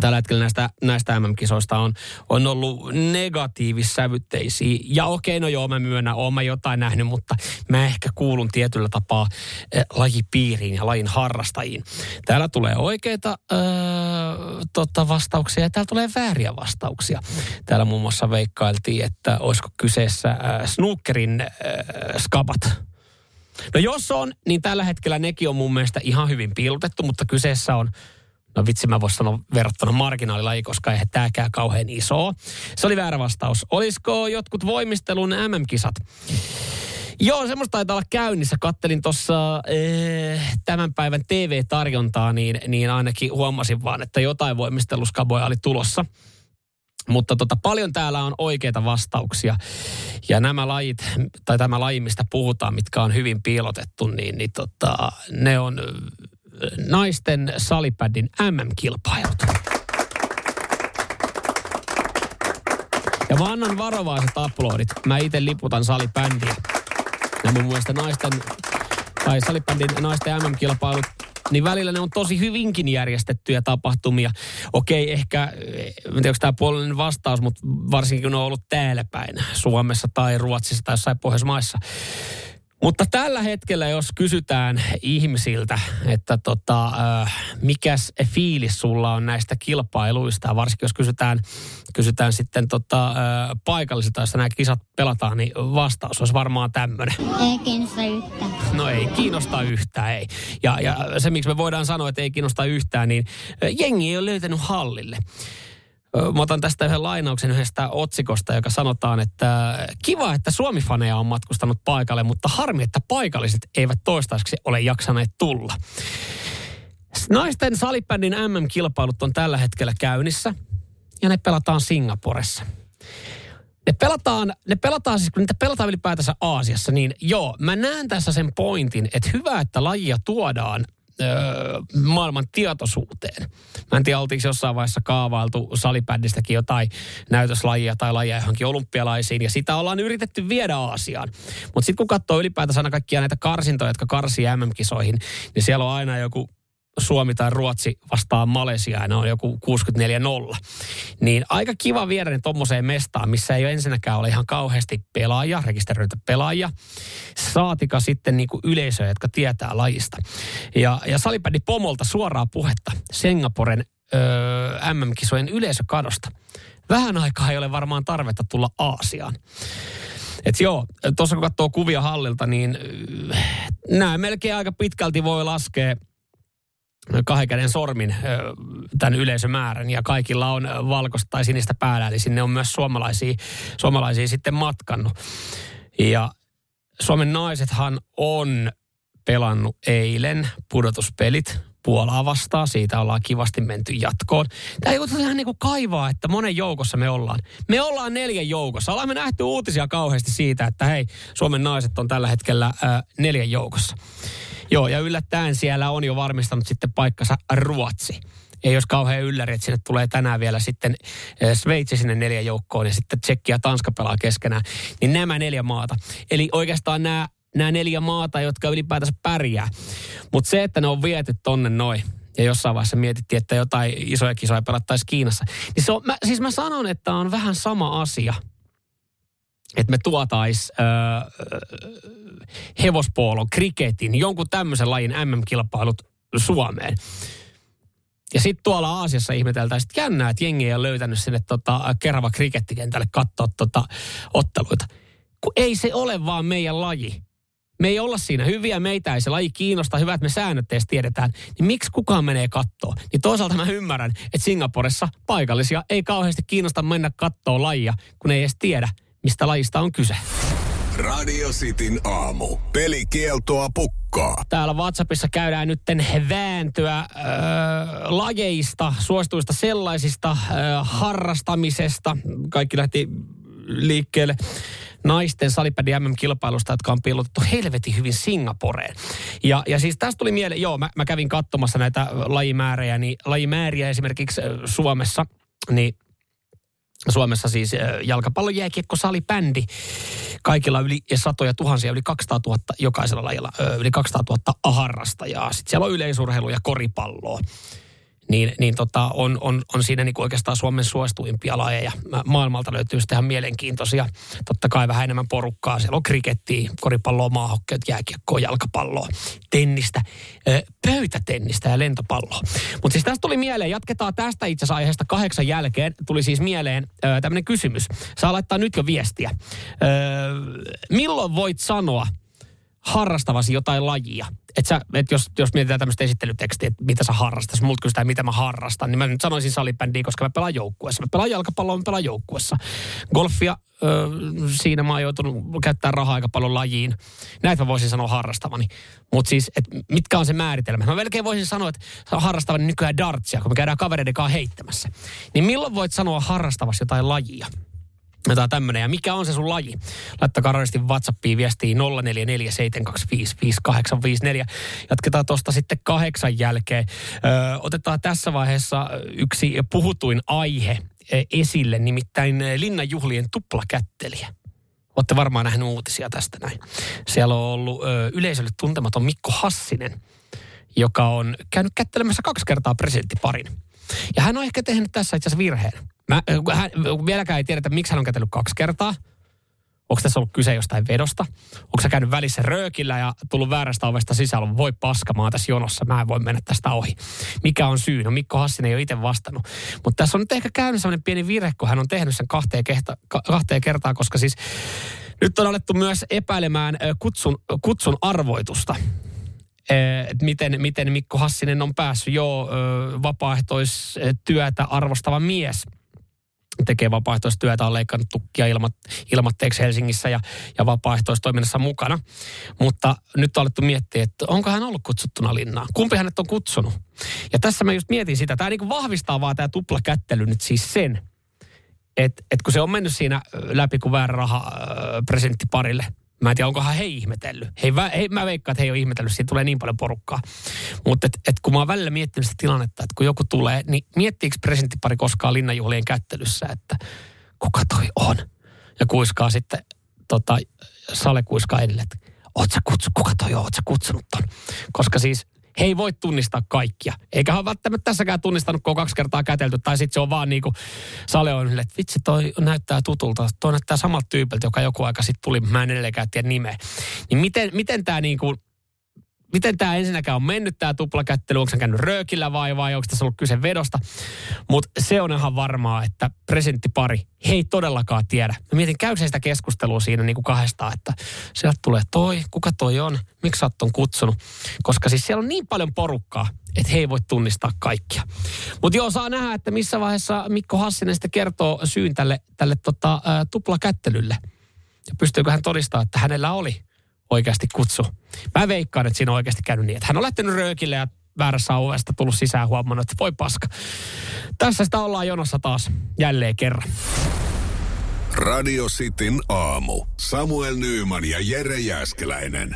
tällä hetkellä näistä, näistä MM-kisoista on, on ollut negatiivissävytteisiä. Ja okei, no joo, mä myönnän, oon mä jotain nähnyt, mutta mä ehkä kuulun tietyllä tapaa äh, lajipiiriin ja lajin harrastajiin. Täällä tulee oikeita äh, tota, vastauksia ja täällä tulee vääriä vastauksia. Täällä muun muassa veikkailtiin, että olisiko kyseessä äh, snookerin äh, skabat. No jos on, niin tällä hetkellä nekin on mun mielestä ihan hyvin piilotettu, mutta kyseessä on No vitsi, mä voisin sanoa verrattuna marginaalilaji, koska eihän tääkään kauhean iso. Se oli väärä vastaus. Olisiko jotkut voimistelun MM-kisat? Joo, semmoista taitaa olla käynnissä. Kattelin tuossa eh, tämän päivän TV-tarjontaa, niin, niin ainakin huomasin vaan, että jotain voimisteluskaboja oli tulossa. Mutta tota, paljon täällä on oikeita vastauksia. Ja nämä lajit, tai tämä laji, mistä puhutaan, mitkä on hyvin piilotettu, niin, niin tota, ne on naisten salipädin MM-kilpailut. Ja mä annan varovaiset uploadit. Mä itse liputan salibändiä. Ja mun mielestä naisten, tai salibändin naisten MM-kilpailut, niin välillä ne on tosi hyvinkin järjestettyjä tapahtumia. Okei, ehkä, en tiedä onko tämä puolellinen vastaus, mutta varsinkin kun ne on ollut täällä päin, Suomessa tai Ruotsissa tai jossain Pohjoismaissa. Mutta tällä hetkellä, jos kysytään ihmisiltä, että tota, äh, mikäs fiilis sulla on näistä kilpailuista, varsinkin jos kysytään, kysytään sitten tota, äh, paikallisilta, jossa nämä kisat pelataan, niin vastaus olisi varmaan tämmöinen. Ei kiinnosta yhtään. No ei kiinnosta yhtään, ei. Ja, ja se, miksi me voidaan sanoa, että ei kiinnosta yhtään, niin ö, jengi ei ole löytänyt hallille. Mä otan tästä yhden lainauksen yhdestä otsikosta, joka sanotaan, että kiva, että Suomi-faneja on matkustanut paikalle, mutta harmi, että paikalliset eivät toistaiseksi ole jaksaneet tulla. Naisten salibändin MM-kilpailut on tällä hetkellä käynnissä ja ne pelataan Singaporessa. Ne pelataan, ne pelataan siis, kun niitä pelataan ylipäätänsä Aasiassa, niin joo, mä näen tässä sen pointin, että hyvä, että lajia tuodaan öö, maailman tietoisuuteen. Mä en tiedä, oltiinko jossain vaiheessa kaavailtu salibändistäkin jotain näytöslajia tai lajia johonkin olympialaisiin, ja sitä ollaan yritetty viedä Aasiaan. Mutta sitten kun katsoo ylipäätänsä aina kaikkia näitä karsintoja, jotka karsii MM-kisoihin, niin siellä on aina joku Suomi tai Ruotsi vastaan Malesia ja ne on joku 64-0. Niin aika kiva viedä ne tommoseen mestaan, missä ei ole ensinnäkään ole ihan kauheasti pelaajia, rekisteröitä pelaajia, saatika sitten niinku yleisöä, jotka tietää lajista. Ja, ja salibändi Pomolta suoraa puhetta Singaporen öö, MM-kisojen yleisökadosta. Vähän aikaa ei ole varmaan tarvetta tulla Aasiaan. Et joo, tuossa kun katsoo kuvia hallilta, niin nämä melkein aika pitkälti voi laskea kahden käden sormin tämän yleisömäärän ja kaikilla on valkoista tai sinistä päällä, eli sinne on myös suomalaisia, suomalaisia sitten matkannut. Ja Suomen naisethan on pelannut eilen pudotuspelit Puolaa vastaan. Siitä ollaan kivasti menty jatkoon. Tämä joutuu ihan niin kuin kaivaa, että monen joukossa me ollaan. Me ollaan neljän joukossa. Ollaan me nähty uutisia kauheasti siitä, että hei, Suomen naiset on tällä hetkellä äh, neljän joukossa. Joo, ja yllättäen siellä on jo varmistanut sitten paikkansa Ruotsi. Ei jos kauhean ylläri, että sinne tulee tänään vielä sitten Sveitsi sinne neljän joukkoon ja sitten Tsekki ja Tanska pelaa keskenään. Niin nämä neljä maata. Eli oikeastaan nämä, nämä neljä maata, jotka ylipäätänsä pärjää. Mutta se, että ne on viety tonne noin, ja jossain vaiheessa mietittiin, että jotain isoja kisoja pelattaisiin Kiinassa. Niin se on, mä, siis mä sanon, että on vähän sama asia, että me tuotais öö, hevospoolon, kriketin, jonkun tämmöisen lajin MM-kilpailut Suomeen. Ja sitten tuolla Aasiassa ihmeteltäisiin, että jännää, että jengi ei ole löytänyt sinne tota, Kerava krikettikentälle katsoa tota, otteluita. Kun ei se ole vaan meidän laji. Me ei olla siinä hyviä, meitä ei se laji kiinnosta, hyvät me säännöt edes tiedetään. Niin miksi kukaan menee kattoo? Niin toisaalta mä ymmärrän, että Singaporessa paikallisia ei kauheasti kiinnosta mennä kattoo lajia, kun ei edes tiedä, mistä lajista on kyse. Radio Cityn aamu. Pelikieltoa pukkaa. Täällä WhatsAppissa käydään nyt vääntöä äh, lajeista, suosituista sellaisista, äh, harrastamisesta. Kaikki lähti liikkeelle naisten salipädi MM-kilpailusta, jotka on piilotettu helvetin hyvin Singaporeen. Ja, ja siis tästä tuli mieleen, joo, mä, mä kävin katsomassa näitä lajimääriä, niin lajimääriä esimerkiksi Suomessa, niin Suomessa siis jalkapallo, jääkiekko, salibändi. Kaikilla yli satoja tuhansia, yli 200 000 jokaisella lajilla, yli 200 000 harrastajaa. Sitten siellä on yleisurheilu ja koripalloa niin, niin tota, on, on, on siinä niin oikeastaan Suomen suosituimpia lajeja. Maailmalta löytyy sitten ihan mielenkiintoisia. Totta kai vähän enemmän porukkaa. Siellä on krikettiä, koripalloa, maahokkeet, jääkiekkoa, jalkapalloa, tennistä, pöytätennistä ja lentopalloa. Mutta siis tästä tuli mieleen, jatketaan tästä itse asiassa aiheesta kahdeksan jälkeen. Tuli siis mieleen tämmöinen kysymys. Saa laittaa nyt jo viestiä. milloin voit sanoa, harrastavasi jotain lajia. Et sä, et jos, jos mietitään tämmöistä esittelytekstiä, että mitä sä harrastat, jos multa kysytään, mitä mä harrastan, niin mä nyt sanoisin salibändiä, koska mä pelaan joukkueessa. Mä pelaan jalkapalloa, mä pelaan joukkueessa. Golfia, ö, siinä mä oon joutunut käyttämään rahaa aika paljon lajiin. Näitä mä voisin sanoa harrastavani. Mutta siis, et mitkä on se määritelmä? Mä melkein voisin sanoa, että harrastavani nykyään dartsia, kun me käydään kavereiden kanssa heittämässä. Niin milloin voit sanoa harrastavasi jotain lajia? Jotain tämmöinen. Ja mikä on se sun laji? Laittakaa radiosti WhatsAppiin viestiin 0447255854. Jatketaan tuosta sitten kahdeksan jälkeen. Ö, otetaan tässä vaiheessa yksi puhutuin aihe esille, nimittäin linnanjuhlien tuplakättelijä. Olette varmaan nähneet uutisia tästä näin. Siellä on ollut ö, yleisölle tuntematon Mikko Hassinen, joka on käynyt kättelemässä kaksi kertaa presidenttiparin. Ja hän on ehkä tehnyt tässä itse asiassa virheen. Mä, hän, vieläkään ei tiedetä, miksi hän on kätellyt kaksi kertaa. Onko tässä ollut kyse jostain vedosta? Onko se käynyt välissä röökillä ja tullut väärästä ovesta sisällä? Voi paskamaan tässä jonossa, mä en voi mennä tästä ohi. Mikä on syy? No Mikko Hassinen ei ole itse vastannut. Mutta tässä on nyt ehkä käynyt sellainen pieni virhe, kun hän on tehnyt sen kahteen, kehta, kahteen kertaan, koska siis nyt on alettu myös epäilemään kutsun, kutsun arvoitusta että miten, miten Mikko Hassinen on päässyt jo vapaaehtoistyötä arvostava mies tekee vapaaehtoistyötä, on leikannut tukkia ilmat, ilmatteeksi Helsingissä ja, ja vapaaehtoistoiminnassa mukana. Mutta nyt on alettu miettiä, että onko hän ollut kutsuttuna linnaan? Kumpi hänet on kutsunut? Ja tässä mä just mietin sitä. Tämä niin vahvistaa vaan tämä tuplakättely nyt siis sen, että, että kun se on mennyt siinä läpi kuin väärä raha äh, presenttiparille – Mä en tiedä, onkohan he ihmetellyt. Hei, hei, mä veikkaan, että he ei ole ihmetellyt, siitä tulee niin paljon porukkaa. Mutta et, et kun mä oon välillä miettinyt sitä tilannetta, että kun joku tulee, niin miettiikö presidenttipari koskaan linnanjuhlien kättelyssä, että kuka toi on? Ja kuiskaa sitten, tota, Sale kuiskaa edelleen, että kutsu, kuka toi on, oot sä kutsunut ton? Koska siis he ei voi tunnistaa kaikkia. Eikä ole välttämättä tässäkään tunnistanut, kun on kaksi kertaa kätelty. Tai sitten se on vaan niin kuin Sale on että vitsi toi näyttää tutulta. Toi näyttää samalta tyypiltä, joka joku aika sitten tuli. Mä en edelleenkään tiedä nimeä. Niin miten, miten tämä niin kuin miten tämä ensinnäkään on mennyt tämä tuplakättely, onko se käynyt röökillä vai, vai onko tässä ollut kyse vedosta. Mutta se on ihan varmaa, että presidenttipari he ei todellakaan tiedä. Mä mietin, käy sitä keskustelua siinä niin kuin kahdestaan, että sieltä tulee toi, kuka toi on, miksi sä oot kutsunut. Koska siis siellä on niin paljon porukkaa, että he ei voi tunnistaa kaikkia. Mutta joo, saa nähdä, että missä vaiheessa Mikko Hassinen sitten kertoo syyn tälle, tälle tota, ää, tuplakättelylle. Ja pystyykö hän todistamaan, että hänellä oli oikeasti kutsu. Mä veikkaan, että siinä on oikeasti käynyt niin, että hän on lähtenyt röökille ja väärässä ovesta tullut sisään huomannut, että voi paska. Tässä sitä ollaan jonossa taas jälleen kerran. Radio Cityn aamu. Samuel Nyyman ja Jere Jäskeläinen.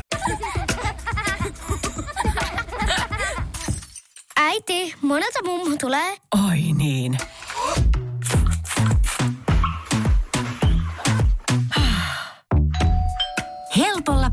Äiti, monelta mummu tulee? Oi niin.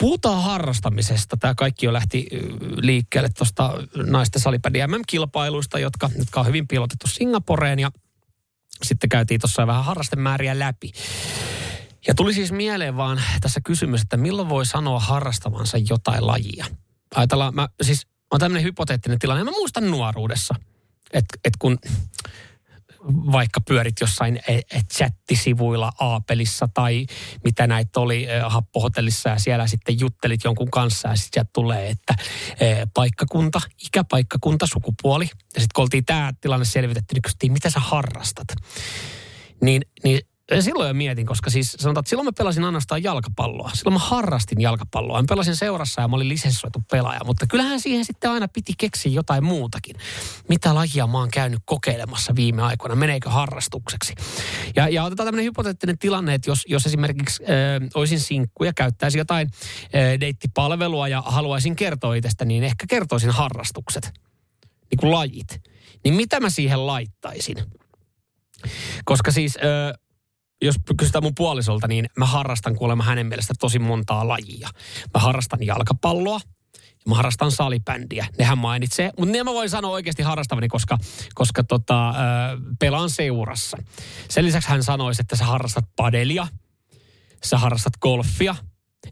Puhutaan harrastamisesta. Tämä kaikki jo lähti liikkeelle tuosta naisten salipädi MM-kilpailuista, jotka, jotka on hyvin pilotettu Singaporeen ja sitten käytiin tuossa vähän harrastemääriä läpi. Ja tuli siis mieleen vaan tässä kysymys, että milloin voi sanoa harrastavansa jotain lajia. Ajatellaan, mä siis on tämmöinen hypoteettinen tilanne. Mä muistan nuoruudessa, että et kun vaikka pyörit jossain e- chattisivuilla Aapelissa tai mitä näitä oli e, happohotellissa ja siellä sitten juttelit jonkun kanssa ja sitten tulee, että e, paikkakunta, ikäpaikkakunta, sukupuoli. Ja sitten kun oltiin tämä tilanne selvitetty, niin kysyttiin, mitä sä harrastat? Niin, niin silloin jo mietin, koska siis sanotaan, että silloin mä pelasin ainoastaan jalkapalloa. Silloin mä harrastin jalkapalloa. Mä pelasin seurassa ja mä olin lisenssoitu pelaaja. Mutta kyllähän siihen sitten aina piti keksiä jotain muutakin. Mitä lajia mä oon käynyt kokeilemassa viime aikoina? Meneekö harrastukseksi? Ja, ja otetaan tämmöinen hypoteettinen tilanne, että jos, jos esimerkiksi äh, olisin sinkku ja käyttäisin jotain äh, deittipalvelua ja haluaisin kertoa itsestä, niin ehkä kertoisin harrastukset. Niin kuin lajit. Niin mitä mä siihen laittaisin? Koska siis... Äh, jos kysytään mun puolisolta, niin mä harrastan kuulemma hänen mielestä tosi montaa lajia. Mä harrastan jalkapalloa, mä harrastan salibändiä. Nehän mainitsee, mutta ne mä voin sanoa oikeasti harrastavani, koska, koska tota, ö, pelaan seurassa. Sen lisäksi hän sanoisi, että sä harrastat padelia, sä harrastat golfia.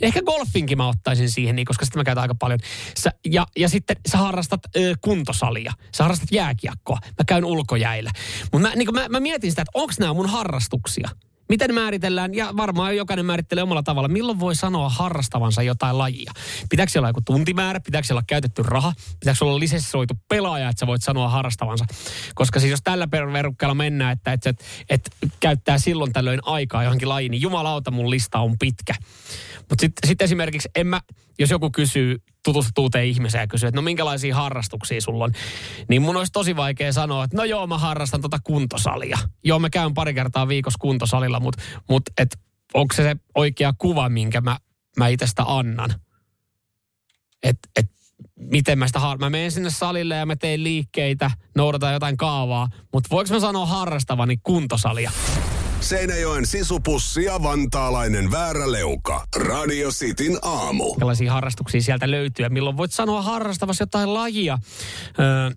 Ehkä golfinkin mä ottaisin siihen, niin, koska sitten mä käytän aika paljon. Sä, ja, ja sitten sä harrastat ö, kuntosalia, sä harrastat jääkiekkoa, mä käyn ulkojäillä. Mutta mä, niin mä, mä mietin sitä, että onko nämä mun harrastuksia. Miten määritellään, ja varmaan jokainen määrittelee omalla tavalla, milloin voi sanoa harrastavansa jotain lajia? Pitääkö olla joku tuntimäärä, pitääkö olla käytetty raha, pitääkö olla lisenssoitu pelaaja, että sä voit sanoa harrastavansa? Koska siis jos tällä verukkeella mennään, että et, et, et käyttää silloin tällöin aikaa johonkin lajiin, niin jumalauta mun lista on pitkä. Mutta sitten sit esimerkiksi, en mä, jos joku kysyy, tutustut uuteen ihmiseen ja kysyy, että no minkälaisia harrastuksia sulla on, niin mun olisi tosi vaikea sanoa, että no joo, mä harrastan tota kuntosalia. Joo, mä käyn pari kertaa viikossa kuntosalilla, mutta mut, et onko se se oikea kuva, minkä mä, mä itsestä annan? Että et, miten mä sitä har... Mä menen sinne salille ja mä teen liikkeitä, noudatan jotain kaavaa, mutta voiko mä sanoa harrastavani kuntosalia? Seinäjoen sisupussi ja vantaalainen vääräleuka. Radio Cityn aamu. Minkälaisia harrastuksia sieltä löytyy ja milloin voit sanoa harrastavasi jotain lajia. Öö,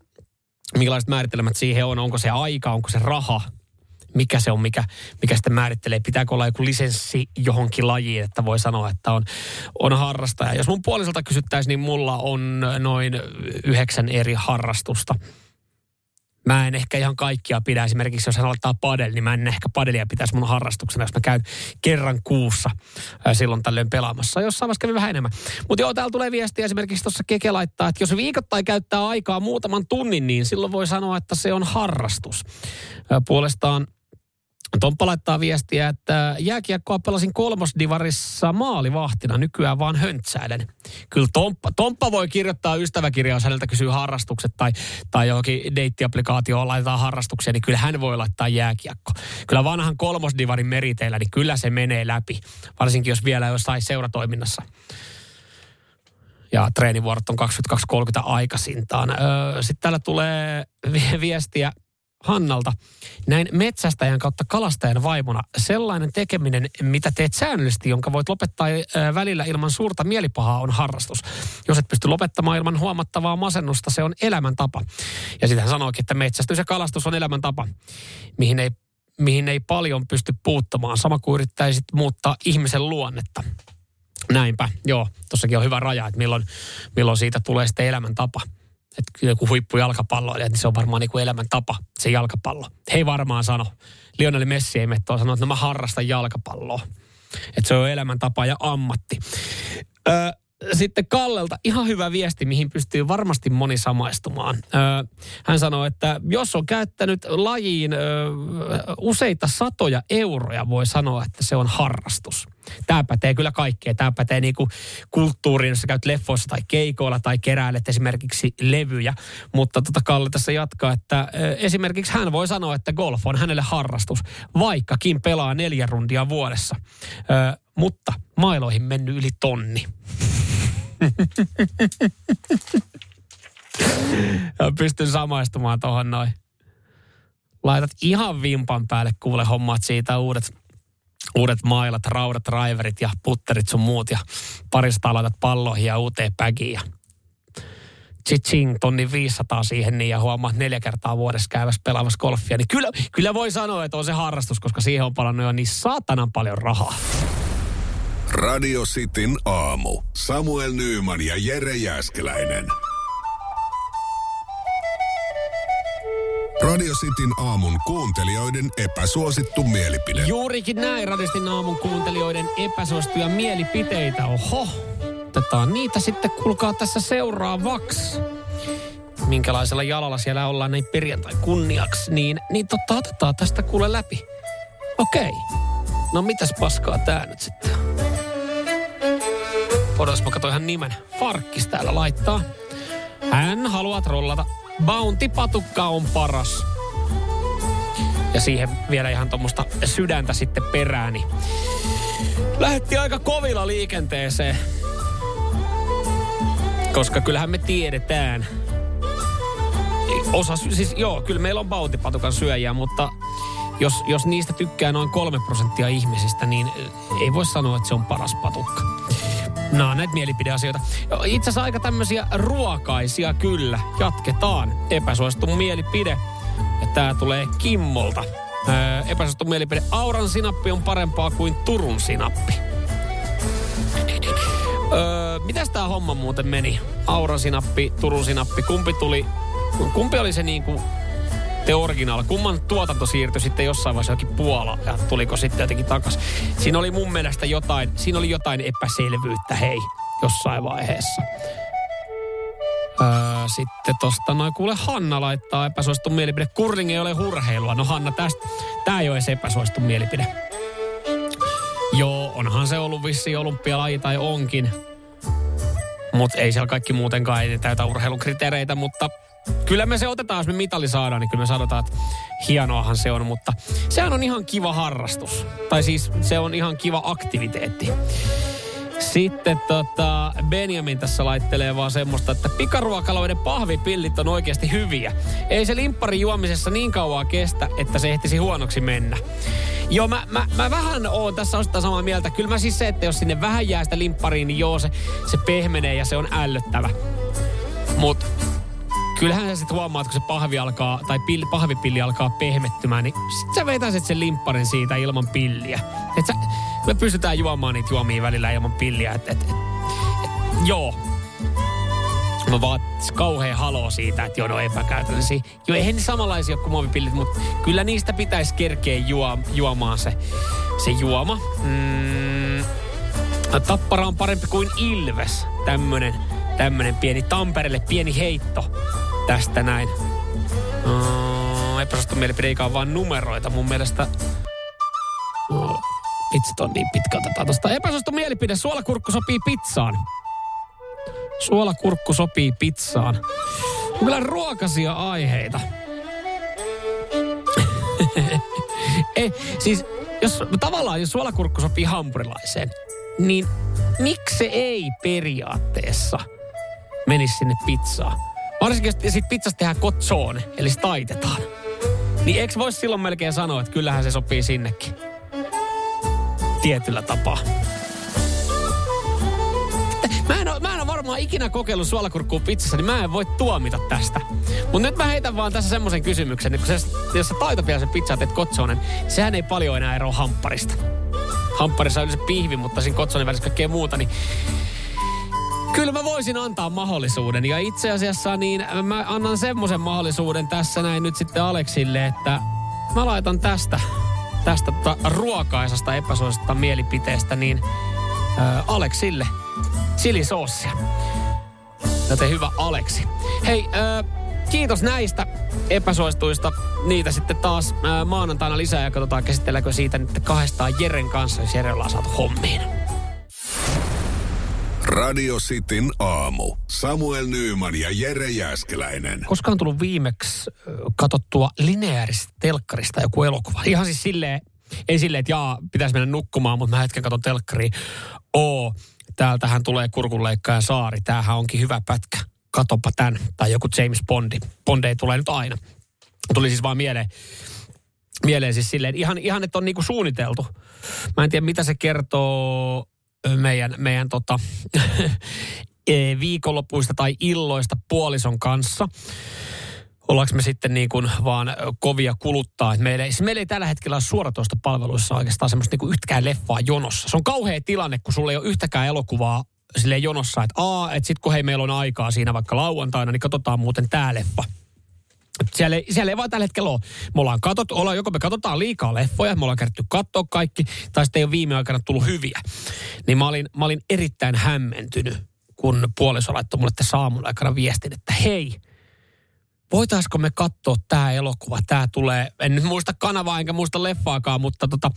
minkälaiset määritelmät siihen on, onko se aika, onko se raha, mikä se on, mikä, mikä sitten määrittelee, pitääkö olla joku lisenssi johonkin lajiin, että voi sanoa, että on, on harrastaja. Jos mun puolisolta kysyttäisiin, niin mulla on noin yhdeksän eri harrastusta. Mä en ehkä ihan kaikkia pidä. Esimerkiksi jos hän aloittaa padel, niin mä en ehkä padelia pitäisi mun harrastuksena, jos mä käyn kerran kuussa ää, silloin tällöin pelaamassa. Jossain vaiheessa kävin vähän enemmän. Mutta joo, täällä tulee viestiä esimerkiksi tuossa Keke laittaa, että jos viikoittain käyttää aikaa muutaman tunnin, niin silloin voi sanoa, että se on harrastus. Ää, puolestaan Tomppa laittaa viestiä, että jääkiekkoa pelasin kolmosdivarissa maalivahtina, nykyään vaan höntsäilen. Kyllä Tomppa, Tomppa voi kirjoittaa ystäväkirjaa, jos häneltä kysyy harrastukset tai, tai johonkin deittiaplikaatioon laitetaan harrastuksia, niin kyllä hän voi laittaa jääkiekko. Kyllä vanhan kolmosdivarin meriteillä, niin kyllä se menee läpi, varsinkin jos vielä jossain seuratoiminnassa. Ja treenivuorot on 22.30 aikaisintaan. Öö, Sitten täällä tulee vi- viestiä Hannalta. Näin metsästäjän kautta kalastajan vaimona sellainen tekeminen, mitä teet säännöllisesti, jonka voit lopettaa välillä ilman suurta mielipahaa, on harrastus. Jos et pysty lopettamaan ilman huomattavaa masennusta, se on elämäntapa. Ja sitten hän sanoikin, että metsästys ja kalastus on elämäntapa, mihin ei, mihin ei paljon pysty puuttumaan. Sama kuin yrittäisit muuttaa ihmisen luonnetta. Näinpä, joo. Tossakin on hyvä raja, että milloin, milloin siitä tulee sitten elämäntapa. Että joku huippujalkapalloilija, niin se on varmaan niin kuin elämäntapa, se jalkapallo. He ei varmaan sano. Lionel Messi ei mene sanoa, että no mä harrastan jalkapalloa. Että se on elämäntapa ja ammatti. Ö, sitten Kallelta ihan hyvä viesti, mihin pystyy varmasti moni samaistumaan. Ö, hän sanoi, että jos on käyttänyt lajiin ö, useita satoja euroja, voi sanoa, että se on harrastus. Tämä pätee kyllä kaikkeen. Tämä pätee niinku kulttuuriin, jos sä käyt leffoissa tai keikoilla tai keräilet esimerkiksi levyjä. Mutta tota Kalle tässä jatkaa, että esimerkiksi hän voi sanoa, että golf on hänelle harrastus, vaikkakin pelaa neljä rundia vuodessa. Mutta mailoihin mennyt yli tonni. Pystyn samaistumaan tuohon noin. Laitat ihan vimpan päälle, kuule hommat siitä uudet, uudet mailat, raudat, raiverit ja putterit sun muut ja parista laitat palloihin ja uuteen päkiin ja Chiching, tonni 500 siihen niin ja huomaat neljä kertaa vuodessa käyvässä pelaamassa golfia, niin kyllä, kyllä voi sanoa, että on se harrastus, koska siihen on palannut jo niin saatanan paljon rahaa. Radio Cityn aamu. Samuel Nyyman ja Jere Jäskeläinen. Radio Cityn aamun kuuntelijoiden epäsuosittu mielipide. Juurikin näin radistin aamun kuuntelijoiden epäsuostuja mielipiteitä. Oho, otetaan niitä sitten kuulkaa tässä seuraavaksi. Minkälaisella jalalla siellä ollaan näin perjantai kunniaksi, niin, niin totta otetaan tästä kuule läpi. Okei. No mitäs paskaa tää nyt sitten? Odotas, mä katsoin ihan nimen. Farkkis täällä laittaa. Hän haluaa trollata. Bounty-patukka on paras. Ja siihen vielä ihan tuommoista sydäntä sitten perääni. Lähetti aika kovilla liikenteeseen. Koska kyllähän me tiedetään. Osa, siis joo, kyllä meillä on bautipatukan syöjiä, mutta jos, jos niistä tykkää noin kolme prosenttia ihmisistä, niin ei voi sanoa, että se on paras patukka. No, näitä mielipideasioita. Itse asiassa aika tämmöisiä ruokaisia kyllä. Jatketaan. Epäsuosittu mielipide. Ja tää tulee Kimmolta. Öö, epäsuosittu mielipide. Auran sinappi on parempaa kuin Turun sinappi. Öö, mitäs tää homma muuten meni? Auran sinappi, Turun sinappi. Kumpi tuli, kumpi oli se niinku te originaal. Kumman tuotanto siirtyi sitten jossain vaiheessa johonkin Puola ja tuliko sitten jotenkin takas. Siinä oli mun mielestä jotain, siinä oli jotain epäselvyyttä, hei, jossain vaiheessa. Öö, sitten tosta noin kuule Hanna laittaa epäsuosittu mielipide. Kurling ei ole hurheilua. No Hanna, tästä, tää ei ole edes epäsuosittu mielipide. Joo, onhan se ollut vissi olympialaji tai onkin. Mutta ei siellä kaikki muutenkaan ei täytä urheilun kriteereitä, mutta kyllä me se otetaan, jos me mitali saadaan, niin kyllä me sanotaan, että hienoahan se on, mutta sehän on ihan kiva harrastus. Tai siis se on ihan kiva aktiviteetti. Sitten tota, Benjamin tässä laittelee vaan semmoista, että pikaruokaloiden pahvipillit on oikeasti hyviä. Ei se limppari juomisessa niin kauan kestä, että se ehtisi huonoksi mennä. Joo, mä, mä, mä vähän oon tässä osittain samaa mieltä. Kyllä mä siis se, että jos sinne vähän jää sitä limppariin, niin joo, se, se pehmenee ja se on ällöttävä. Mut kyllähän sä sitten huomaat, kun se pahvi alkaa, tai pill, pahvipilli alkaa pehmettymään, niin sit sä vetäisit sen limpparin siitä ilman pilliä. Et sä, me pystytään juomaan niitä juomia välillä ilman pilliä. Et, et, et, et, joo. Mä vaan kauhean haloo siitä, että joo, no epäkäytännöllisiä. Joo, eihän ne samanlaisia kuin muovipillit, mutta kyllä niistä pitäisi kerkeä juo, juomaan se, se juoma. Mm, tappara on parempi kuin Ilves. Tämmönen, tämmönen pieni Tampereelle pieni heitto tästä näin. Uh, epäsuosittu mielipide eikä vaan numeroita. Mun mielestä Vitsi, on niin pitkä. Otetaan tuosta epäsuosittu mielipide. Suolakurkku sopii pizzaan. Suolakurkku sopii pizzaan. On kyllä ruokasia aiheita. <laughs> Ei, siis jos, tavallaan jos suolakurkku sopii hampurilaiseen, niin miksi se ei periaatteessa menisi sinne pizzaan. Varsinkin jos siitä pizzasta tehdään kotsoone, eli se taitetaan. Niin eikö voisi silloin melkein sanoa, että kyllähän se sopii sinnekin. Tietyllä tapaa. Mä en, ole, mä en ole varmaan ikinä kokeillut suolakurkkuu pizzassa, niin mä en voi tuomita tästä. Mutta nyt mä heitän vaan tässä semmoisen kysymyksen, että kun se, jos sä taitat vielä sen pizzaa teet kotsonen, sehän ei paljon enää eroa hampparista. Hampparissa on yleensä pihvi, mutta siinä kotsonen välissä kaikkea muuta, niin Kyllä mä voisin antaa mahdollisuuden. Ja itse asiassa niin mä annan semmoisen mahdollisuuden tässä näin nyt sitten Aleksille, että mä laitan tästä, tästä tota ruokaisasta epäsuosista mielipiteestä niin ää, Aleksille chilisoosia. Joten hyvä Aleksi. Hei, ää, kiitos näistä epäsuosituista. Niitä sitten taas ää, maanantaina lisää ja katsotaan käsitelläänkö siitä nyt kahdestaan Jeren kanssa, jos Jere ollaan saatu hommiin. Radio Cityn aamu. Samuel Nyyman ja Jere Jäskeläinen. Koska on tullut viimeksi katsottua lineaarista telkkarista joku elokuva. Ihan siis silleen, ei silleen, että jaa, pitäisi mennä nukkumaan, mutta mä hetken katson telkkariin. Oo, täältähän tulee kurkunleikkaaja saari. Tämähän onkin hyvä pätkä. Katopa tän. Tai joku James Bondi. Bondei tulee nyt aina. Tuli siis vaan mieleen, mieleen siis silleen, ihan, ihan että on niinku suunniteltu. Mä en tiedä, mitä se kertoo meidän, meidän tota, <laughs> e, viikonlopuista tai illoista puolison kanssa. Ollaanko me sitten niin kuin vaan kovia kuluttaa. Meillä, ei, siis meillä ei tällä hetkellä ole suoratoista palveluissa oikeastaan semmoista niin kuin yhtäkään leffaa jonossa. Se on kauhea tilanne, kun sulla ei ole yhtäkään elokuvaa sille jonossa, että aa, että sit kun hei meillä on aikaa siinä vaikka lauantaina, niin katsotaan muuten tää leffa. Siellä ei, siellä ei vaan tällä hetkellä ole. Me ollaan katsottu, ollaan, joko me katsotaan liikaa leffoja, me ollaan kerätty katsoa kaikki, tai sitten ei ole viime aikana tullut hyviä. Niin mä olin, mä olin erittäin hämmentynyt, kun puoliso laittoi mulle tässä aamun aikana viestin, että hei, voitaisko me katsoa tämä elokuva? Tämä tulee, en nyt muista kanavaa enkä muista leffaakaan, mutta tota,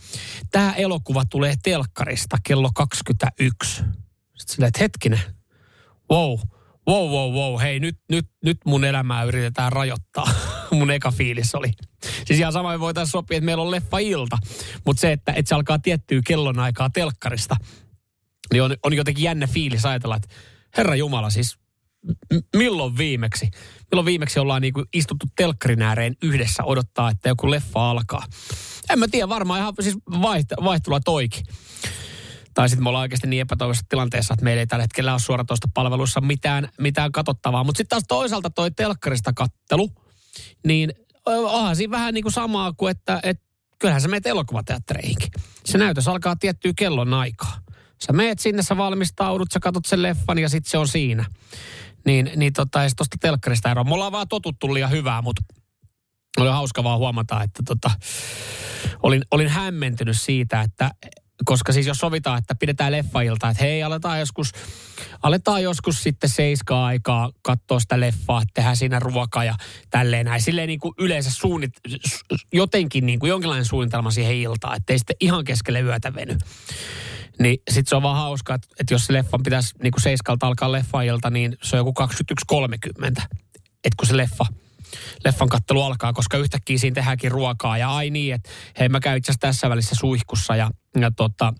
tämä elokuva tulee telkkarista kello 21. Sitten silleen, että hetkinen, wow, wow, wow, wow, hei nyt, nyt, nyt mun elämää yritetään rajoittaa. <laughs> mun eka fiilis oli. Siis ihan sama voitaisiin sopia, että meillä on leffa-ilta, mutta se, että, että se alkaa tiettyä kellonaikaa telkkarista, niin on, on jotenkin jännä fiilis ajatella, että herra Jumala, siis m- milloin viimeksi? Milloin viimeksi ollaan niinku istuttu telkkarin ääreen yhdessä odottaa, että joku leffa alkaa? En mä tiedä, varmaan ihan siis vaiht- vaihtelua toikin. Tai sitten me ollaan oikeasti niin epätoivoisessa tilanteessa, että meillä ei tällä hetkellä ole suoratoista palveluissa mitään, mitään katsottavaa. Mutta sitten taas toisaalta toi telkkarista kattelu, niin onhan siinä vähän niin kuin samaa kuin, että, että kyllähän sä meet elokuvateattereihinkin. Se näytös alkaa tiettyä kellon aikaa. Sä meet sinne, sä valmistaudut, sä katot sen leffan ja sitten se on siinä. Niin, niin tota, ei tuosta telkkarista eroa. Me ollaan vaan totuttu liian hyvää, mutta oli hauska vaan huomata, että tota, olin, olin hämmentynyt siitä, että koska siis jos sovitaan, että pidetään leffailta, että hei, aletaan joskus, aletaan joskus sitten seiskaa aikaa katsoa sitä leffaa, tehdään siinä ruokaa ja tälleen näin. Silleen niin kuin yleensä suunnit, jotenkin niin kuin jonkinlainen suunnitelma siihen iltaan, ettei sitten ihan keskelle yötä veny. Niin sit se on vaan hauskaa, että, että jos se leffan pitäisi niin kuin seiskalta alkaa leffailta, niin se on joku 21.30. Että kun se leffa, leffan kattelu alkaa, koska yhtäkkiä siinä tehdäänkin ruokaa. Ja ai niin, että hei mä käyn itse tässä välissä suihkussa ja, ja tota,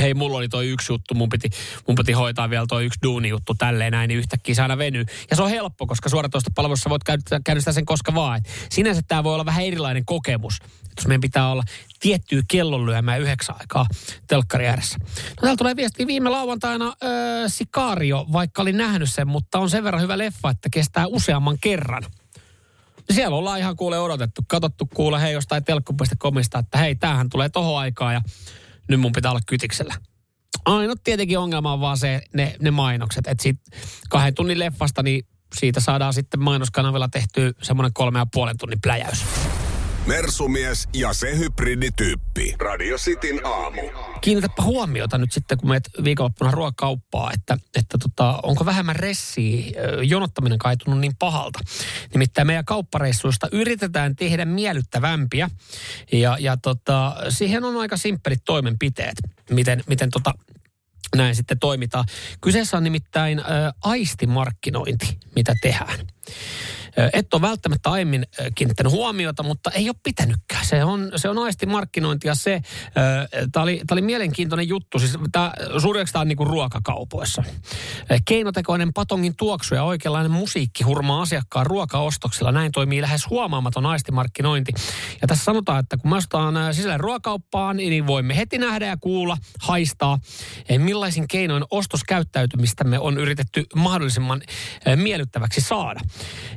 hei, mulla oli toi yksi juttu, mun piti, mun piti hoitaa vielä toi yksi duuni juttu tälleen näin, niin yhtäkkiä se aina venyy. Ja se on helppo, koska suoratoista palvelussa voit käynnistää, käynnistää sen koska vaan. Et sinänsä tämä voi olla vähän erilainen kokemus, että jos meidän pitää olla tiettyä kellonlyömää yhdeksän aikaa telkkari ääressä. No täällä tulee viesti viime lauantaina öö, Sikario, vaikka olin nähnyt sen, mutta on sen verran hyvä leffa, että kestää useamman kerran. Siellä ollaan ihan kuule odotettu, katsottu kuule hei jostain telkku.comista, että hei, tämähän tulee tohon aikaa ja nyt mun pitää olla kytiksellä. Ainut tietenkin ongelma on vaan se, ne, ne mainokset, että siitä kahden tunnin leffasta, niin siitä saadaan sitten mainoskanavilla tehtyä semmoinen kolme ja puolen tunnin pläjäys. Mersumies ja se hybridityyppi. Radio Cityn aamu. Kiinnitäpä huomiota nyt sitten, kun meet viikonloppuna ruokakauppaa, että, että tota, onko vähemmän ressiä, jonottaminen kaitunut niin pahalta. Nimittäin meidän kauppareissuista yritetään tehdä miellyttävämpiä ja, ja tota, siihen on aika simppelit toimenpiteet, miten, miten tota, näin sitten toimitaan. Kyseessä on nimittäin ö, aistimarkkinointi, mitä tehdään. Et ole välttämättä aiemmin kiinnittänyt huomiota, mutta ei ole pitänytkään. Se on, se on aistimarkkinointi ja se, tämä oli, oli mielenkiintoinen juttu. Siis tää, suureksi tämä on niinku ruokakaupoissa. Keinotekoinen patongin tuoksu ja oikeanlainen musiikki hurmaa asiakkaan ruokaostoksilla. Näin toimii lähes huomaamaton aistimarkkinointi. Ja tässä sanotaan, että kun me ostetaan ö, sisälle ruokakauppaan, niin voimme heti nähdä ja kuulla, haistaa, millaisin keinoin ostoskäyttäytymistämme on yritetty mahdollisimman miellyttäväksi saada.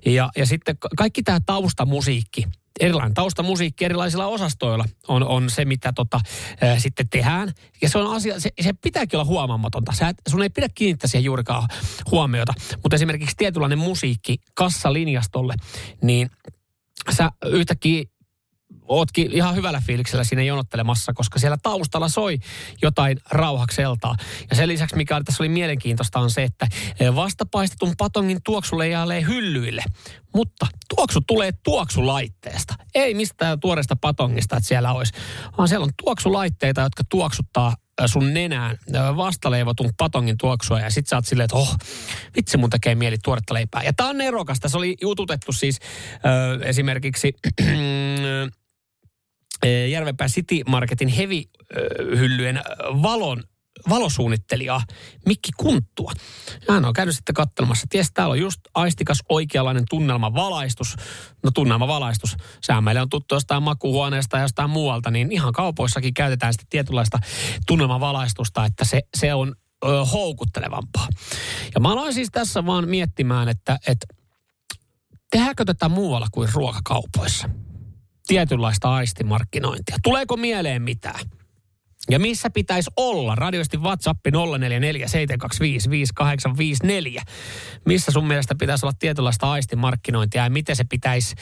Ja, ja sitten ka- kaikki tämä taustamusiikki, erilainen taustamusiikki erilaisilla osastoilla on, on se, mitä tota, ää, sitten tehdään. Ja se on asia, se, se pitääkin olla huomaamatonta. Sä et, sun ei pidä kiinnittää siihen juurikaan huomiota. Mutta esimerkiksi tietynlainen musiikki kassalinjastolle, niin sä yhtäkkiä ootkin ihan hyvällä fiiliksellä siinä jonottelemassa, koska siellä taustalla soi jotain rauhakseltaa. Ja sen lisäksi, mikä tässä oli mielenkiintoista, on se, että vastapaistetun patongin tuoksu leijailee hyllyille. Mutta tuoksu tulee tuoksulaitteesta. Ei mistään tuoreesta patongista, että siellä olisi. Vaan siellä on tuoksulaitteita, jotka tuoksuttaa ö, sun nenään ö, vastaleivotun patongin tuoksua ja sit sä oot silleen, että oh, vitsi mun tekee mieli tuoretta leipää. Ja tää on nerokasta. Se oli jututettu siis ö, esimerkiksi ö, <clears throat> Järvenpää City Marketin heavy-hyllyjen valon valosuunnittelija Mikki Kunttua. Hän on käynyt sitten katselemassa. Ties, täällä on just aistikas oikeanlainen tunnelmavalaistus. No tunnelmavalaistus. Sehän meille on tuttu jostain makuhuoneesta ja jostain muualta, niin ihan kaupoissakin käytetään sitten tietynlaista tunnelmavalaistusta, että se, se on ö, houkuttelevampaa. Ja mä aloin siis tässä vaan miettimään, että, että tehdäänkö tätä muualla kuin ruokakaupoissa? Tietynlaista aistimarkkinointia. Tuleeko mieleen mitään? Ja missä pitäisi olla? Radioistin WhatsApp 0447255854. Missä sun mielestä pitäisi olla tietynlaista aistimarkkinointia ja miten se pitäisi,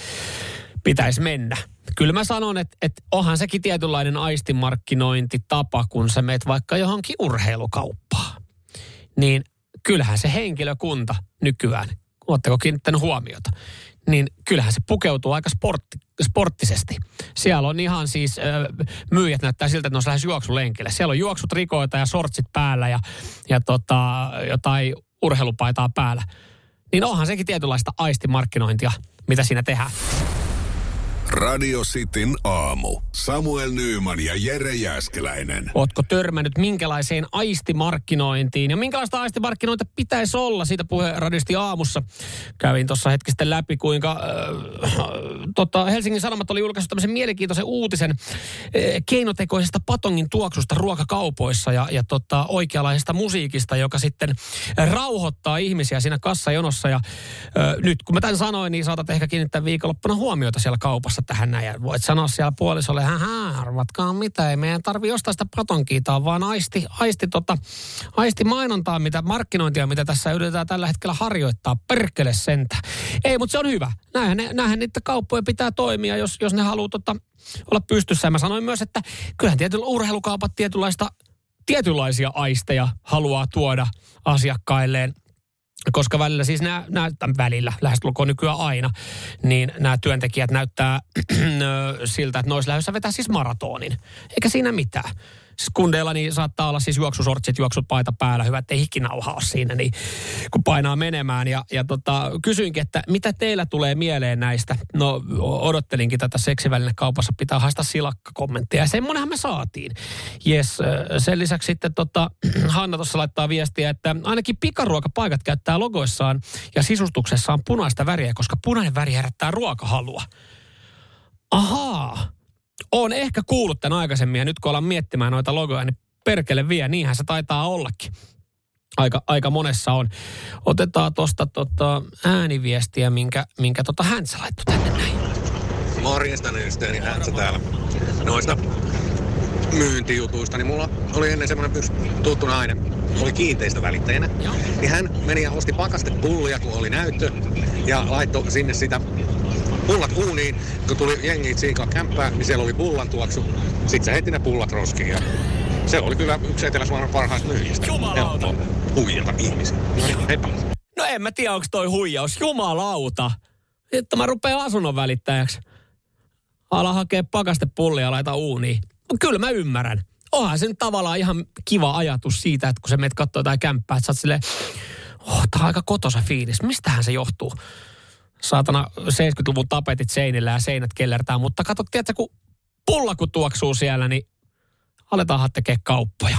pitäisi mennä? Kyllä mä sanon, että, että onhan sekin tietynlainen aistimarkkinointitapa, kun sä meet vaikka johonkin urheilukauppaan. Niin kyllähän se henkilökunta nykyään, ootteko kiinnittänyt huomiota, niin kyllähän se pukeutuu aika sportti, sporttisesti. Siellä on ihan siis, myyjät näyttää siltä, että ne on lähes juoksulenkille. Siellä on juoksutrikoita ja sortsit päällä ja, ja tota, jotain urheilupaitaa päällä. Niin onhan sekin tietynlaista aistimarkkinointia, mitä siinä tehdään. Radio Cityn aamu. Samuel Nyyman ja Jere Jäskeläinen. Ootko törmännyt minkälaiseen aistimarkkinointiin ja minkälaista aistimarkkinointia pitäisi olla? Siitä puhe radisti aamussa. Kävin tuossa hetki sitten läpi, kuinka äh, tota, Helsingin Sanomat oli julkaissut tämmöisen mielenkiintoisen uutisen äh, keinotekoisesta patongin tuoksusta ruokakaupoissa ja, ja tota, oikeanlaisesta musiikista, joka sitten rauhoittaa ihmisiä siinä kassajonossa. Ja äh, nyt kun mä tämän sanoin, niin saatat ehkä kiinnittää viikonloppuna huomiota siellä kaupassa tähän näin. Ja voit sanoa siellä puolisolle, hää, arvatkaa mitä, ei meidän tarvi ostaa sitä on vaan aisti, aisti, tota, aisti mainontaa, mitä markkinointia, mitä tässä yritetään tällä hetkellä harjoittaa. Perkele sentä. Ei, mutta se on hyvä. Näinhän, ne, näinhän niitä kauppoja pitää toimia, jos, jos ne haluaa tota, olla pystyssä. Ja mä sanoin myös, että kyllähän tietyllä urheilukaupat tietynlaista, tietynlaisia aisteja haluaa tuoda asiakkailleen koska välillä siis nämä, nämä välillä, lähestulkoon nykyään aina, niin nämä työntekijät näyttää <clears throat> siltä, että ne olisi lähdössä vetää siis maratonin. Eikä siinä mitään. Siis kundeilla niin saattaa olla siis juoksusortsit, juoksupaita päällä, hyvä, ettei hikkinauha ole siinä, niin kun painaa menemään. Ja, ja tota, kysyinkin, että mitä teillä tulee mieleen näistä? No odottelinkin tätä seksivälinen kaupassa pitää haista silakka-kommenttia. Ja semmonenhan me saatiin. Yes, sen lisäksi sitten tota, <clears throat> Hanna tuossa laittaa viestiä, että ainakin pikaruokapaikat käyttää logoissaan ja sisustuksessaan punaista väriä, koska punainen väri herättää ruokahalua. Ahaa. Olen ehkä kuullut tämän aikaisemmin ja nyt kun ollaan miettimään noita logoja, niin perkele vie, niinhän se taitaa ollakin. Aika, aika monessa on. Otetaan tuosta tota ääniviestiä, minkä, minkä tota Häntsä laittoi tänne näin. Morjesta Nysteeni Häntsä täällä. Noista myyntijutuista, niin mulla oli ennen semmoinen tuttu nainen, oli kiinteistövälittäjänä. Niin hän meni ja osti pakastepullia, kun oli näyttö, ja laittoi sinne sitä pullat uuniin. Kun tuli jengi tsiikaa kämppää, niin siellä oli pullan tuoksu. Sitten se heitti ne pullat roskiin ja se oli kyllä yksi Etelä-Suomen parhaista myyjistä. Jumalauta. Huijata ihmisiä. No niin, heippa. No en mä tiedä, onko toi huijaus. Jumalauta. Että mä rupean asunnon välittäjäksi. Ala hakea pakastepullia ja laita uuniin. Kyllä mä ymmärrän. Onhan se nyt tavallaan ihan kiva ajatus siitä, että kun sä menet katsoa jotain kämppää, että sä oot silleen, oh, tää on aika kotosa fiilis. Mistähän se johtuu? saatana 70-luvun tapetit seinillä ja seinät kellertää, mutta kato, tiedätkö, kun pulla kun tuoksuu siellä, niin aletaan tekemään kauppoja.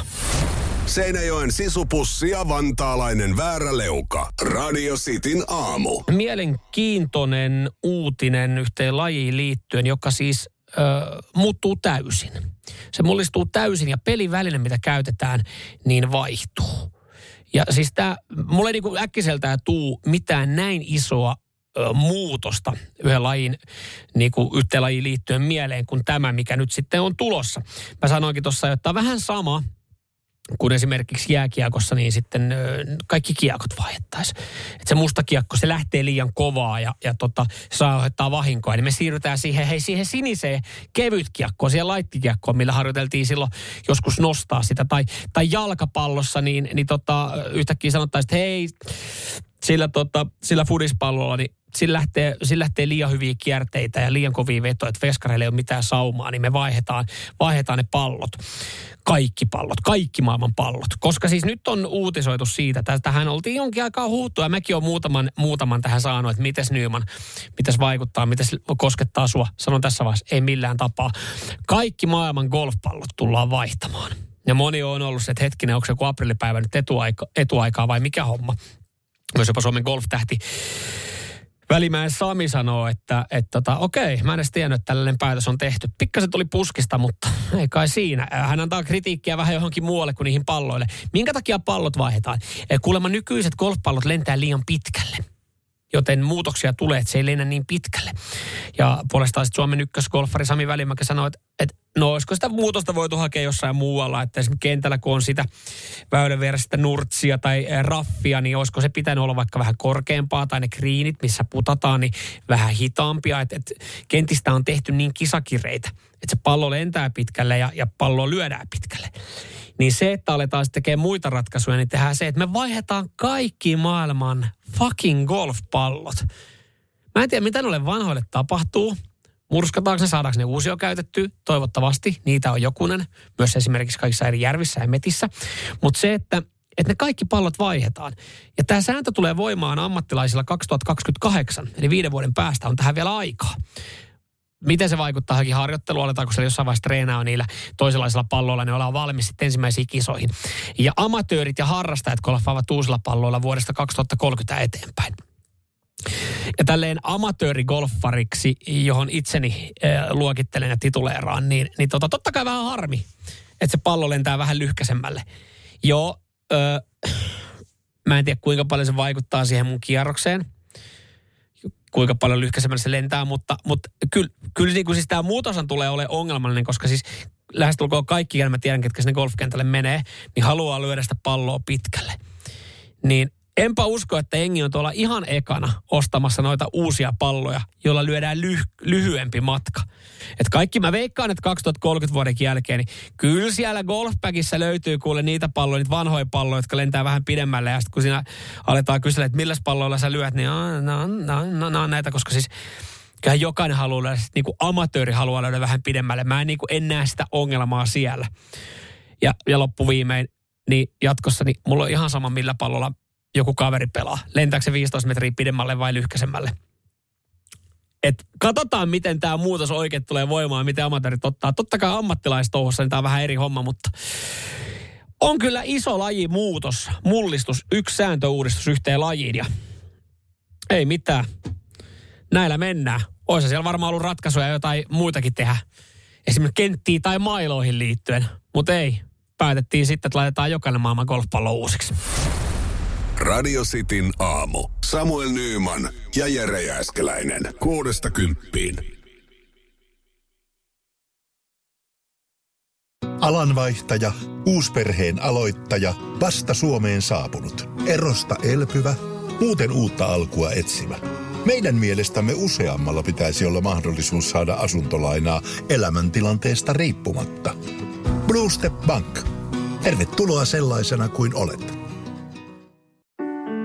Seinäjoen sisupussi ja vantaalainen vääräleuka. Radio Cityn aamu. Mielenkiintoinen uutinen yhteen lajiin liittyen, joka siis ö, muuttuu täysin. Se mullistuu täysin ja peliväline, mitä käytetään, niin vaihtuu. Ja siis tämä, mulle ei niinku äkkiseltään tuu mitään näin isoa ö, muutosta yhden lajin, niin yhteen lajiin liittyen mieleen kuin tämä, mikä nyt sitten on tulossa. Mä sanoinkin tuossa, että on vähän sama, kun esimerkiksi jääkiekossa, niin sitten kaikki kiekot vaihdettaisiin. Että se musta kiekko, se lähtee liian kovaa ja, ja tota, saa aiheuttaa vahinkoa. Niin me siirrytään siihen, hei, siihen siniseen kevyt kiekkoon, siihen laittikiekkoon, millä harjoiteltiin silloin joskus nostaa sitä. Tai, tai jalkapallossa, niin, niin tota, yhtäkkiä sanottaisiin, että hei, sillä, tota, sillä fudispallolla, niin sillä lähtee, sillä lähtee liian hyviä kierteitä ja liian kovia vetoja, että veskareille ei ole mitään saumaa, niin me vaihdetaan, vaihdetaan ne pallot. Kaikki pallot, kaikki maailman pallot. Koska siis nyt on uutisoitu siitä, että tähän oltiin jonkin aikaa huuttu ja mäkin olen muutaman, muutaman tähän saanut, että mites Nyman, mites vaikuttaa, mites koskettaa sua. Sanon tässä vaiheessa, ei millään tapaa. Kaikki maailman golfpallot tullaan vaihtamaan. Ja moni on ollut se, että hetkinen, onko se joku aprillipäivä nyt etuaika, etuaikaa vai mikä homma. Myös jopa Suomen golf-tähti Välimäen Sami sanoo, että, että tota, okei, mä en edes tiennyt, että tällainen päätös on tehty. Pikkasen tuli puskista, mutta <laughs> ei kai siinä. Hän antaa kritiikkiä vähän johonkin muualle kuin niihin palloille. Minkä takia pallot vaihdetaan? Kuulemma nykyiset golfpallot lentää liian pitkälle joten muutoksia tulee, että se ei lennä niin pitkälle. Ja puolestaan sitten Suomen ykkösgolfari Sami Välimäki sanoi, että, että no olisiko sitä muutosta voitu hakea jossain muualla, että esimerkiksi kentällä kun on sitä väylävierestä nurtsia tai eh, raffia, niin olisiko se pitänyt olla vaikka vähän korkeampaa tai ne kriinit, missä putataan, niin vähän hitaampia. Että, että kentistä on tehty niin kisakireitä, että se pallo lentää pitkälle ja, ja pallo lyödään pitkälle. Niin se, että aletaan sitten tekemään muita ratkaisuja, niin tehdään se, että me vaihdetaan kaikki maailman fucking golfpallot. Mä en tiedä, mitä noille vanhoille tapahtuu. Murskataanko ne, saadaanko ne uusia käytetty? Toivottavasti. Niitä on jokunen. Myös esimerkiksi kaikissa eri järvissä ja metissä. Mutta se, että, että ne kaikki pallot vaihdetaan. Ja tämä sääntö tulee voimaan ammattilaisilla 2028, eli viiden vuoden päästä on tähän vielä aikaa miten se vaikuttaa johonkin harjoitteluun, aletaanko se jossain vaiheessa treenaa niillä toisenlaisilla palloilla, niin ollaan valmis sitten ensimmäisiin kisoihin. Ja amatöörit ja harrastajat golfaavat uusilla palloilla vuodesta 2030 eteenpäin. Ja tälleen amatöörigolfariksi, johon itseni äh, luokittelen ja tituleeraan, niin, niin tota, totta kai vähän harmi, että se pallo lentää vähän lyhkäisemmälle. Joo, äh, mä en tiedä kuinka paljon se vaikuttaa siihen mun kierrokseen kuinka paljon lyhkäisemmällä se lentää, mutta, mutta kyllä, kyllä niin kuin siis tämä muutoshan tulee ole ongelmallinen, koska siis lähestulkoon kaikki, ja mä tiedän, ketkä sinne golfkentälle menee, niin haluaa lyödä sitä palloa pitkälle. Niin enpä usko, että Engi on tuolla ihan ekana ostamassa noita uusia palloja, joilla lyödään lyh- lyhyempi matka. Et kaikki mä veikkaan, että 2030 vuoden jälkeen, niin kyllä siellä golfpäkissä löytyy kuule niitä palloja, niitä vanhoja palloja, jotka lentää vähän pidemmälle. Ja sitten kun siinä aletaan kysellä, että millä palloilla sä lyöt, niin no, no, no, no, näitä, koska siis kyllähän jokainen haluaa löydä, niin kuin amatööri haluaa löydä vähän pidemmälle. Mä en, niin kuin, en näe sitä ongelmaa siellä. Ja, ja loppuviimein, niin jatkossa, niin mulla on ihan sama millä pallolla joku kaveri pelaa. Lentääkö se 15 metriä pidemmälle vai lyhkäisemmälle? Et katsotaan, miten tämä muutos oikein tulee voimaan, miten amatöörit ottaa. Totta kai ammattilaistouhussa niin tämä on vähän eri homma, mutta on kyllä iso laji muutos, mullistus, yksi sääntöuudistus yhteen lajiin ja ei mitään. Näillä mennään. Olisi siellä varmaan ollut ratkaisuja jotain muitakin tehdä. Esimerkiksi kenttiin tai mailoihin liittyen, mutta ei. Päätettiin sitten, että laitetaan jokainen maailman golfpallo uusiksi. Radio Cityn aamu. Samuel Nyyman ja Jere Jääskeläinen. Kuudesta kymppiin. Alanvaihtaja, uusperheen aloittaja, vasta Suomeen saapunut, erosta elpyvä, muuten uutta alkua etsimä. Meidän mielestämme useammalla pitäisi olla mahdollisuus saada asuntolainaa elämäntilanteesta riippumatta. Blue Step Bank. Tervetuloa sellaisena kuin olet.